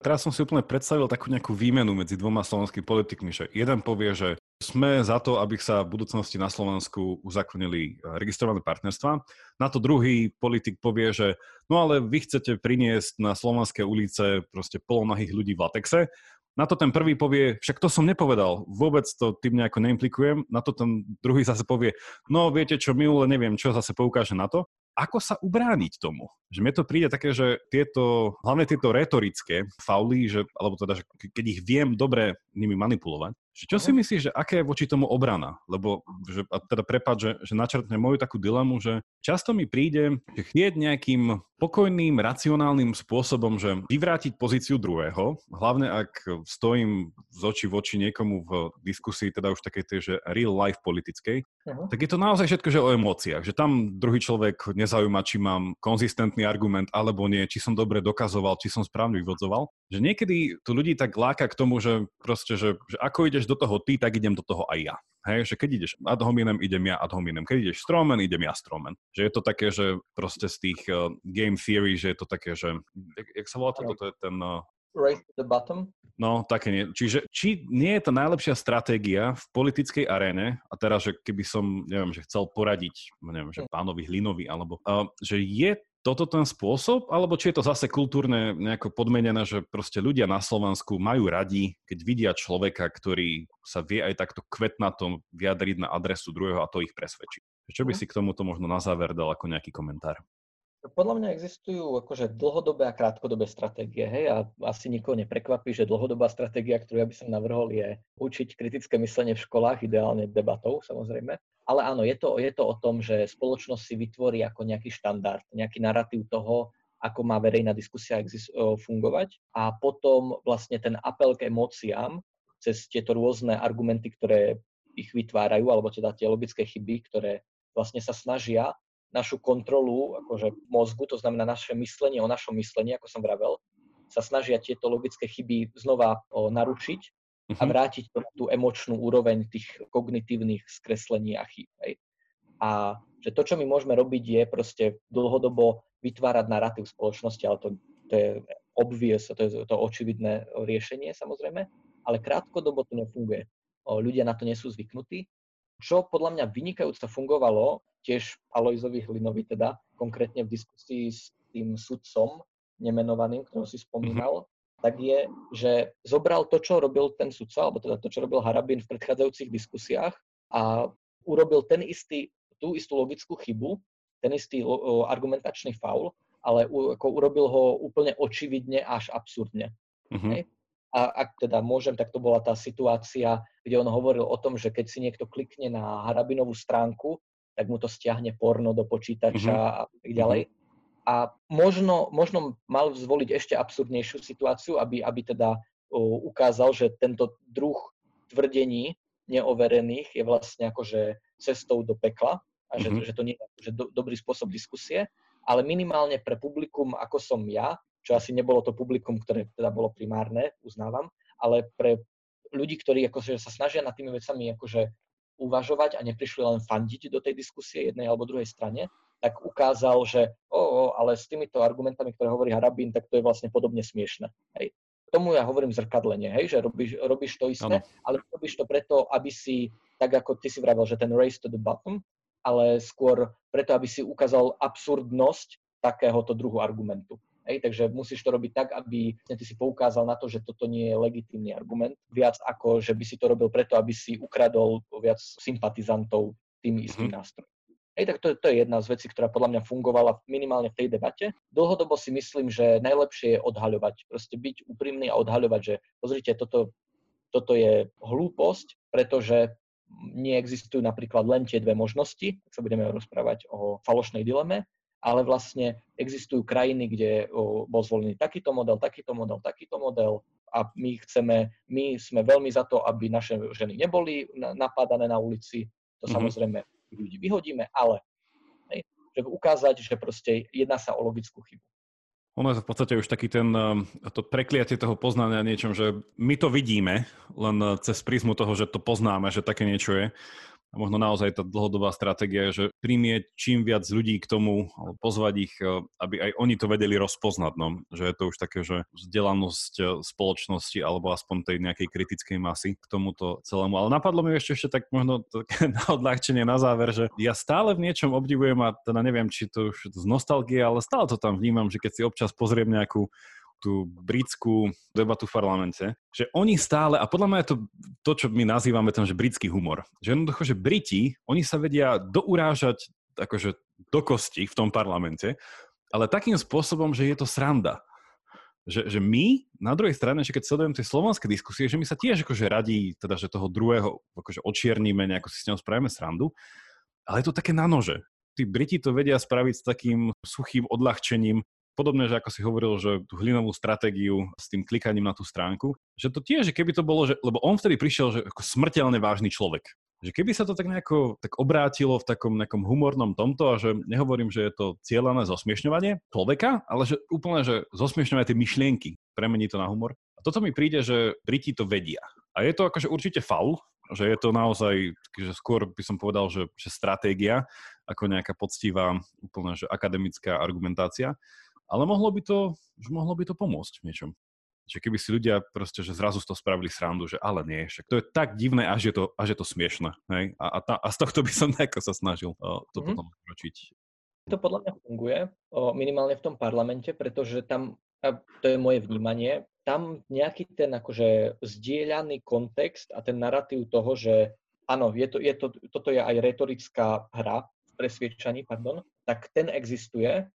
S1: Teraz som si úplne predstavil takú nejakú výmenu medzi dvoma slovenskými politikmi, že jeden povie, že sme za to, aby sa v budúcnosti na Slovensku uzakonili eh, registrované partnerstva. Na to druhý politik povie, že no ale vy chcete priniesť na slovenské ulice proste polonahých ľudí v latexe. Na to ten prvý povie, však to som nepovedal, vôbec to tým nejako neimplikujem. Na to ten druhý zase povie, no viete čo, minule neviem, čo zase poukáže na to ako sa ubrániť tomu? Že mne to príde také, že tieto, hlavne tieto retorické fauly, že, alebo teda, že keď ich viem dobre nimi manipulovať, čo si myslíš, že aké je voči tomu obrana? Lebo, že, a teda prepad, že, že načrtne moju takú dilemu, že často mi príde, že chieť nejakým pokojným, racionálnym spôsobom, že vyvrátiť pozíciu druhého, hlavne ak stojím z oči v oči niekomu v diskusii, teda už takej tej, že real life politickej, uh-huh. tak je to naozaj všetko, že o emóciách, že tam druhý človek nezaujíma, či mám konzistentný argument alebo nie, či som dobre dokazoval, či som správne vyvodzoval. Že niekedy tu ľudí tak láka k tomu, že proste, že, že ako ideš do toho ty, tak idem do toho aj ja. Hej, že keď ideš ad hominem, idem ja ad hominem. Keď ideš stromen, idem ja stromen. Že je to také, že proste z tých uh, game theory, že je to také, že... Jak, jak sa volá toto? To je ten... Uh,
S2: Race to the bottom?
S1: No, také nie. Čiže či nie je to najlepšia stratégia v politickej aréne, a teraz, že keby som, neviem, že chcel poradiť, neviem, že hm. pánovi Hlinovi, alebo uh, že je toto ten spôsob, alebo či je to zase kultúrne nejako podmenené, že proste ľudia na Slovensku majú radi, keď vidia človeka, ktorý sa vie aj takto kvetnatom vyjadriť na adresu druhého a to ich presvedčí. Čo by mhm. si k tomuto možno na záver dal ako nejaký komentár?
S2: Podľa mňa existujú akože dlhodobé a krátkodobé stratégie, hej, a asi nikoho neprekvapí, že dlhodobá stratégia, ktorú ja by som navrhol, je učiť kritické myslenie v školách, ideálne debatou, samozrejme. Ale áno, je to, je to o tom, že spoločnosť si vytvorí ako nejaký štandard, nejaký narratív toho, ako má verejná diskusia fungovať a potom vlastne ten apel k emóciám cez tieto rôzne argumenty, ktoré ich vytvárajú, alebo teda tie logické chyby, ktoré vlastne sa snažia našu kontrolu akože mozgu, to znamená naše myslenie o našom myslení, ako som vravel, sa snažia tieto logické chyby znova o, naručiť a mhm. vrátiť to na tú emočnú úroveň tých kognitívnych skreslení a chýb. Hej. A že to, čo my môžeme robiť, je proste dlhodobo vytvárať narratív spoločnosti, ale to, to je obvious, to je to očividné riešenie samozrejme, ale krátkodobo to nefunguje. O, ľudia na to nie sú zvyknutí. Čo podľa mňa vynikajúco fungovalo, tiež Alojzovi Hlinovi teda, konkrétne v diskusii s tým sudcom nemenovaným, ktorého si spomínal, mm-hmm. tak je, že zobral to, čo robil ten sudca, alebo teda to, čo robil Harabin v predchádzajúcich diskusiách a urobil ten istý, tú istú logickú chybu, ten istý argumentačný faul, ale u, ako urobil ho úplne očividne až absurdne. Mm-hmm. A ak teda môžem, tak to bola tá situácia, kde on hovoril o tom, že keď si niekto klikne na Harabinovú stránku, tak mu to stiahne porno do počítača mm-hmm. a tak ďalej. A možno, možno mal zvoliť ešte absurdnejšiu situáciu, aby, aby teda uh, ukázal, že tento druh tvrdení neoverených je vlastne akože cestou do pekla a že, mm-hmm. že to nie je že do, dobrý spôsob diskusie, ale minimálne pre publikum, ako som ja, čo asi nebolo to publikum, ktoré teda bolo primárne, uznávam, ale pre ľudí, ktorí akože sa snažia nad tými vecami akože uvažovať a neprišli len fandiť do tej diskusie jednej alebo druhej strane, tak ukázal, že o, o, ale s týmito argumentami, ktoré hovorí Harabín, tak to je vlastne podobne smiešne. Hej. Tomu ja hovorím zrkadlenie, hej, že robíš, robíš to isté, ano. ale robíš to preto, aby si, tak ako ty si vravel, že ten race to the bottom, ale skôr preto, aby si ukázal absurdnosť takéhoto druhu argumentu. Hej, takže musíš to robiť tak, aby ty si poukázal na to, že toto nie je legitímny argument, viac ako, že by si to robil preto, aby si ukradol viac sympatizantov tým istým mm-hmm. nástrojom. Hej, tak to, to je jedna z vecí, ktorá podľa mňa fungovala minimálne v tej debate. Dlhodobo si myslím, že najlepšie je odhaľovať, proste byť úprimný a odhaľovať, že pozrite, toto, toto je hlúposť, pretože neexistujú napríklad len tie dve možnosti, ak sa budeme rozprávať o falošnej dileme, ale vlastne existujú krajiny, kde bol zvolený takýto model, takýto model, takýto model a my chceme, my sme veľmi za to, aby naše ženy neboli napádané na ulici, to mm-hmm. samozrejme ľudí vyhodíme, ale hej, že ukázať, že proste jedná sa o logickú chybu.
S1: Ono je v podstate už taký ten, eh, to prekliatie toho poznania niečom, že my to vidíme len eh, cez prízmu toho, že to poznáme, že také niečo je. A možno naozaj tá dlhodobá stratégia je, že príjmie čím viac ľudí k tomu, pozvať ich, e, aby aj oni to vedeli rozpoznať. No. Že je to už také, že vzdelanosť e, spoločnosti alebo aspoň tej nejakej kritickej masy k tomuto celému. Ale napadlo mi ešte, ešte tak možno také na odľahčenie na záver, že ja stále v niečom obdivujem a teda neviem, či to už z nostalgie, ale stále to tam vnímam, že keď si občas pozriem nejakú tú britskú debatu v parlamente, že oni stále, a podľa mňa je to to, čo my nazývame ten, že britský humor, že jednoducho, že Briti, oni sa vedia dourážať akože do kosti v tom parlamente, ale takým spôsobom, že je to sranda. Že, že my, na druhej strane, že keď sledujem tie slovanské diskusie, že my sa tiež akože radí, teda, že toho druhého akože očierníme, nejako si s ňou spravíme srandu, ale je to také na nože. Tí Briti to vedia spraviť s takým suchým odľahčením, podobné, že ako si hovoril, že tú hlinovú stratégiu s tým klikaním na tú stránku, že to tiež, že keby to bolo, že, lebo on vtedy prišiel, že ako smrteľne vážny človek. Že keby sa to tak nejako tak obrátilo v takom nejakom humornom tomto a že nehovorím, že je to cieľané zosmiešňovanie človeka, ale že úplne, že zosmiešňovanie tie myšlienky, premení to na humor. A toto mi príde, že Briti to vedia. A je to akože určite faul, že je to naozaj, že skôr by som povedal, že, že stratégia, ako nejaká poctivá, úplne že akademická argumentácia. Ale mohlo by to, mohlo by to pomôcť v niečom. Že keby si ľudia proste, že zrazu z toho spravili srandu, že ale nie, však to je tak divné, až je to, až je to smiešne. Hej? A, a, ta, a z tohto by som nejako sa snažil uh, to mm-hmm. potom ukročiť.
S2: To podľa mňa funguje, o, minimálne v tom parlamente, pretože tam, a to je moje vnímanie, tam nejaký ten akože zdieľaný kontext a ten narratív toho, že áno, je to, je to, toto je aj retorická hra v presviečaní, pardon, tak ten existuje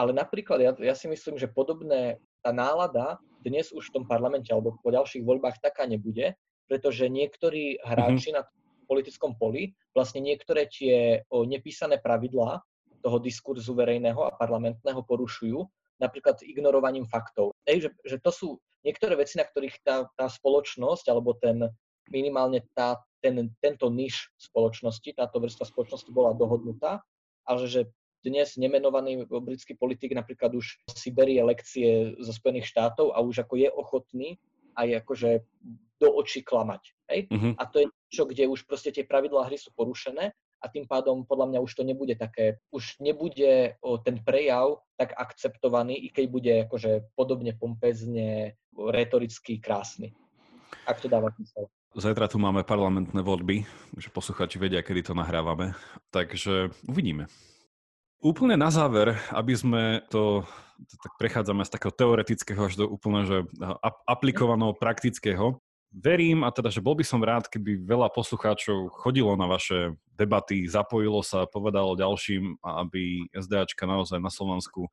S2: ale napríklad ja, ja si myslím, že podobné tá nálada dnes už v tom parlamente alebo po ďalších voľbách taká nebude, pretože niektorí hráči mm-hmm. na politickom poli vlastne niektoré tie o, nepísané pravidlá toho diskurzu verejného a parlamentného porušujú, napríklad ignorovaním faktov. Ej, že, že to sú niektoré veci, na ktorých tá, tá spoločnosť alebo ten minimálne tá, ten, tento niž spoločnosti, táto vrstva spoločnosti bola dohodnutá, ale že dnes nemenovaný britský politik napríklad už si berie lekcie zo Spojených štátov a už ako je ochotný aj akože do očí klamať. Hej? Uh-huh. A to je niečo, kde už proste tie pravidlá hry sú porušené a tým pádom podľa mňa už to nebude také, už nebude o, ten prejav tak akceptovaný, i keď bude akože podobne pompezne, retoricky krásny. Ak to dáva zmysel.
S1: Zajtra tu máme parlamentné voľby, že posluchači vedia, kedy to nahrávame, takže uvidíme. Úplne na záver, aby sme to, tak prechádzame z takého teoretického až do úplne že aplikovaného praktického. Verím, a teda, že bol by som rád, keby veľa poslucháčov chodilo na vaše debaty, zapojilo sa, povedalo ďalším, aby SDAčka naozaj na Slovensku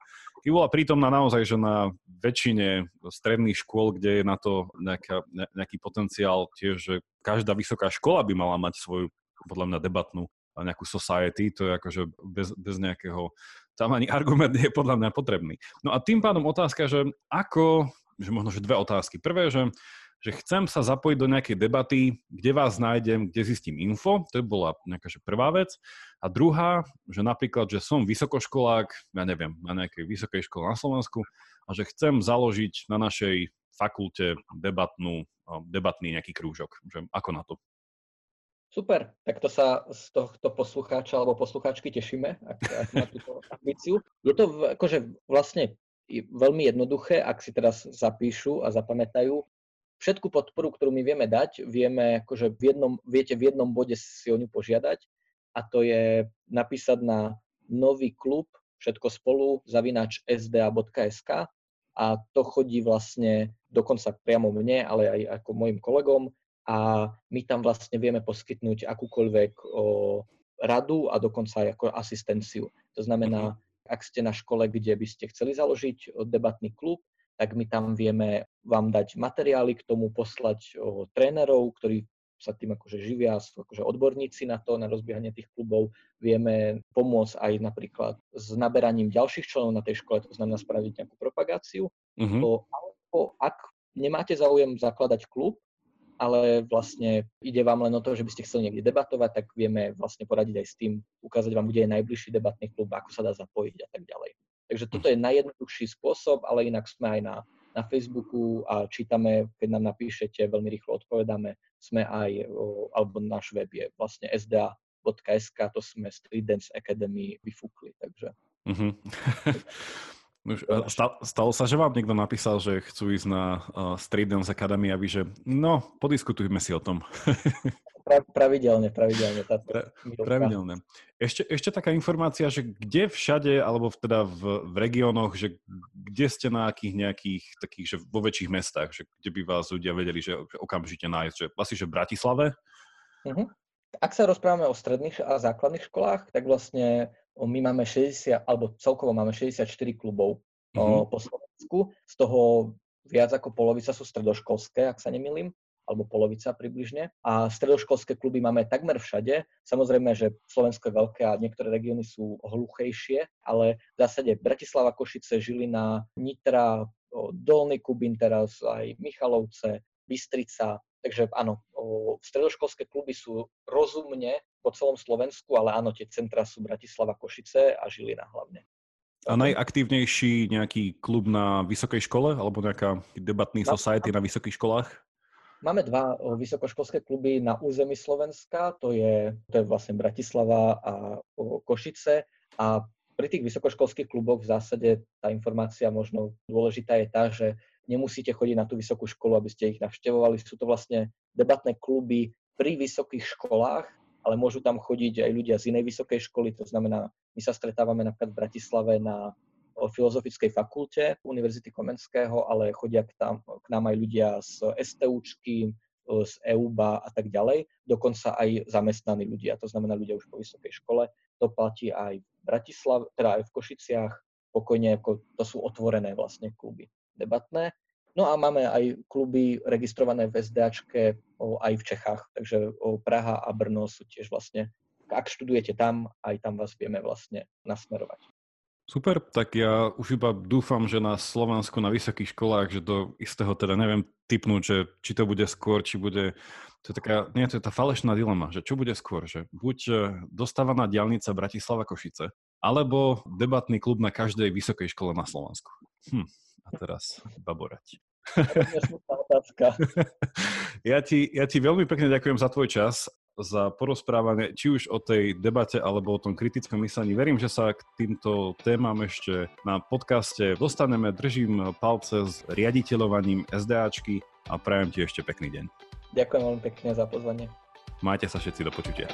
S1: i bola prítomná naozaj, že na väčšine stredných škôl, kde je na to nejaká, nejaký potenciál, tiež, že každá vysoká škola by mala mať svoju podľa mňa debatnú nejakú society, to je akože bez, bez nejakého, tam ani argument nie je podľa mňa potrebný. No a tým pádom otázka, že ako, že možno, že dve otázky. Prvé, že že chcem sa zapojiť do nejakej debaty, kde vás nájdem, kde zistím info, to bola nejaká že prvá vec. A druhá, že napríklad, že som vysokoškolák, ja neviem, na nejakej vysokej škole na Slovensku a že chcem založiť na našej fakulte debatnú, debatný nejaký krúžok. Že ako na to?
S2: Super, tak to sa z tohto poslucháča alebo poslucháčky tešíme, ak, ak má túto ambíciu. Je to v, akože vlastne veľmi jednoduché, ak si teraz zapíšu a zapamätajú. Všetku podporu, ktorú my vieme dať, vieme, akože v jednom, viete v jednom bode si o ňu požiadať a to je napísať na nový klub všetko spolu zavinač sda.sk a to chodí vlastne dokonca priamo mne, ale aj ako mojim kolegom a my tam vlastne vieme poskytnúť akúkoľvek o, radu a dokonca aj ako asistenciu. To znamená, mhm. ak ste na škole, kde by ste chceli založiť debatný klub, tak my tam vieme vám dať materiály k tomu, poslať o, trénerov, ktorí sa tým akože živia, sú akože odborníci na to, na rozbiehanie tých klubov. Vieme pomôcť aj napríklad s naberaním ďalších členov na tej škole, to znamená spraviť nejakú propagáciu. Uh-huh. To, alebo ak nemáte záujem zakladať klub, ale vlastne ide vám len o to, že by ste chceli niekde debatovať, tak vieme vlastne poradiť aj s tým, ukázať vám, kde je najbližší debatný klub, ako sa dá zapojiť a tak ďalej. Takže toto je najjednoduchší spôsob, ale inak sme aj na, na Facebooku a čítame, keď nám napíšete, veľmi rýchlo odpovedáme. Sme aj, alebo náš web je vlastne sda.sk, to sme Street Dance Academy vyfúkli, takže... Uh-huh.
S1: stalo sa, že vám niekto napísal, že chcú ísť na uh, Street Dance Academy a vy, že no, podiskutujme si o tom.
S2: pra, pravidelne, pravidelne. Táto pra,
S1: pravidelne. Ešte, ešte taká informácia, že kde všade, alebo teda v, v regiónoch, že kde ste na akých nejakých takých, že vo väčších mestách, že kde by vás ľudia vedeli, že, že okamžite nájsť, že asi, že v Bratislave?
S2: Uh-huh. Ak sa rozprávame o stredných a základných školách, tak vlastne my máme 60, alebo celkovo máme 64 klubov uh-huh. po Slovensku, z toho viac ako polovica sú stredoškolské, ak sa nemýlim, alebo polovica približne. A stredoškolské kluby máme takmer všade. Samozrejme, že Slovensko je veľké a niektoré regióny sú hluchejšie, ale v zásade Bratislava, Košice, Žilina, Nitra, Dolný Kubín teraz, aj Michalovce, Bystrica, Takže áno, stredoškolské kluby sú rozumne po celom Slovensku, ale áno, tie centra sú Bratislava, Košice a Žilina hlavne.
S1: A najaktívnejší nejaký klub na vysokej škole alebo nejaká debatný society na vysokých školách?
S2: Máme dva vysokoškolské kluby na území Slovenska, to je, to je vlastne Bratislava a Košice. A pri tých vysokoškolských kluboch v zásade tá informácia možno dôležitá je tá, že nemusíte chodiť na tú vysokú školu, aby ste ich navštevovali. Sú to vlastne debatné kluby pri vysokých školách, ale môžu tam chodiť aj ľudia z inej vysokej školy. To znamená, my sa stretávame napríklad v Bratislave na Filozofickej fakulte Univerzity Komenského, ale chodia k, tam, k nám aj ľudia z STUčky, z EUBA a tak ďalej, dokonca aj zamestnaní ľudia, to znamená ľudia už po vysokej škole. To platí aj v Bratislave, teda aj v Košiciach, pokojne, ako to sú otvorené vlastne kluby debatné. No a máme aj kluby registrované v SDAčke aj v Čechách, takže Praha a Brno sú tiež vlastne, ak študujete tam, aj tam vás vieme vlastne nasmerovať.
S1: Super, tak ja už iba dúfam, že na Slovensku na vysokých školách, že do istého teda neviem typnúť, že či to bude skôr, či bude, to je taká, nie, to je tá falešná dilema, že čo bude skôr, že buď e, dostávaná diálnica Bratislava Košice, alebo debatný klub na každej vysokej škole na Slovensku. Hm a teraz baborať. ja, ti, ja ti veľmi pekne ďakujem za tvoj čas, za porozprávanie, či už o tej debate, alebo o tom kritickom myslení. Verím, že sa k týmto témam ešte na podcaste dostaneme. Držím palce s riaditeľovaním SDAčky a prajem ti ešte pekný deň.
S2: Ďakujem veľmi pekne za pozvanie.
S1: Majte sa všetci do počutia.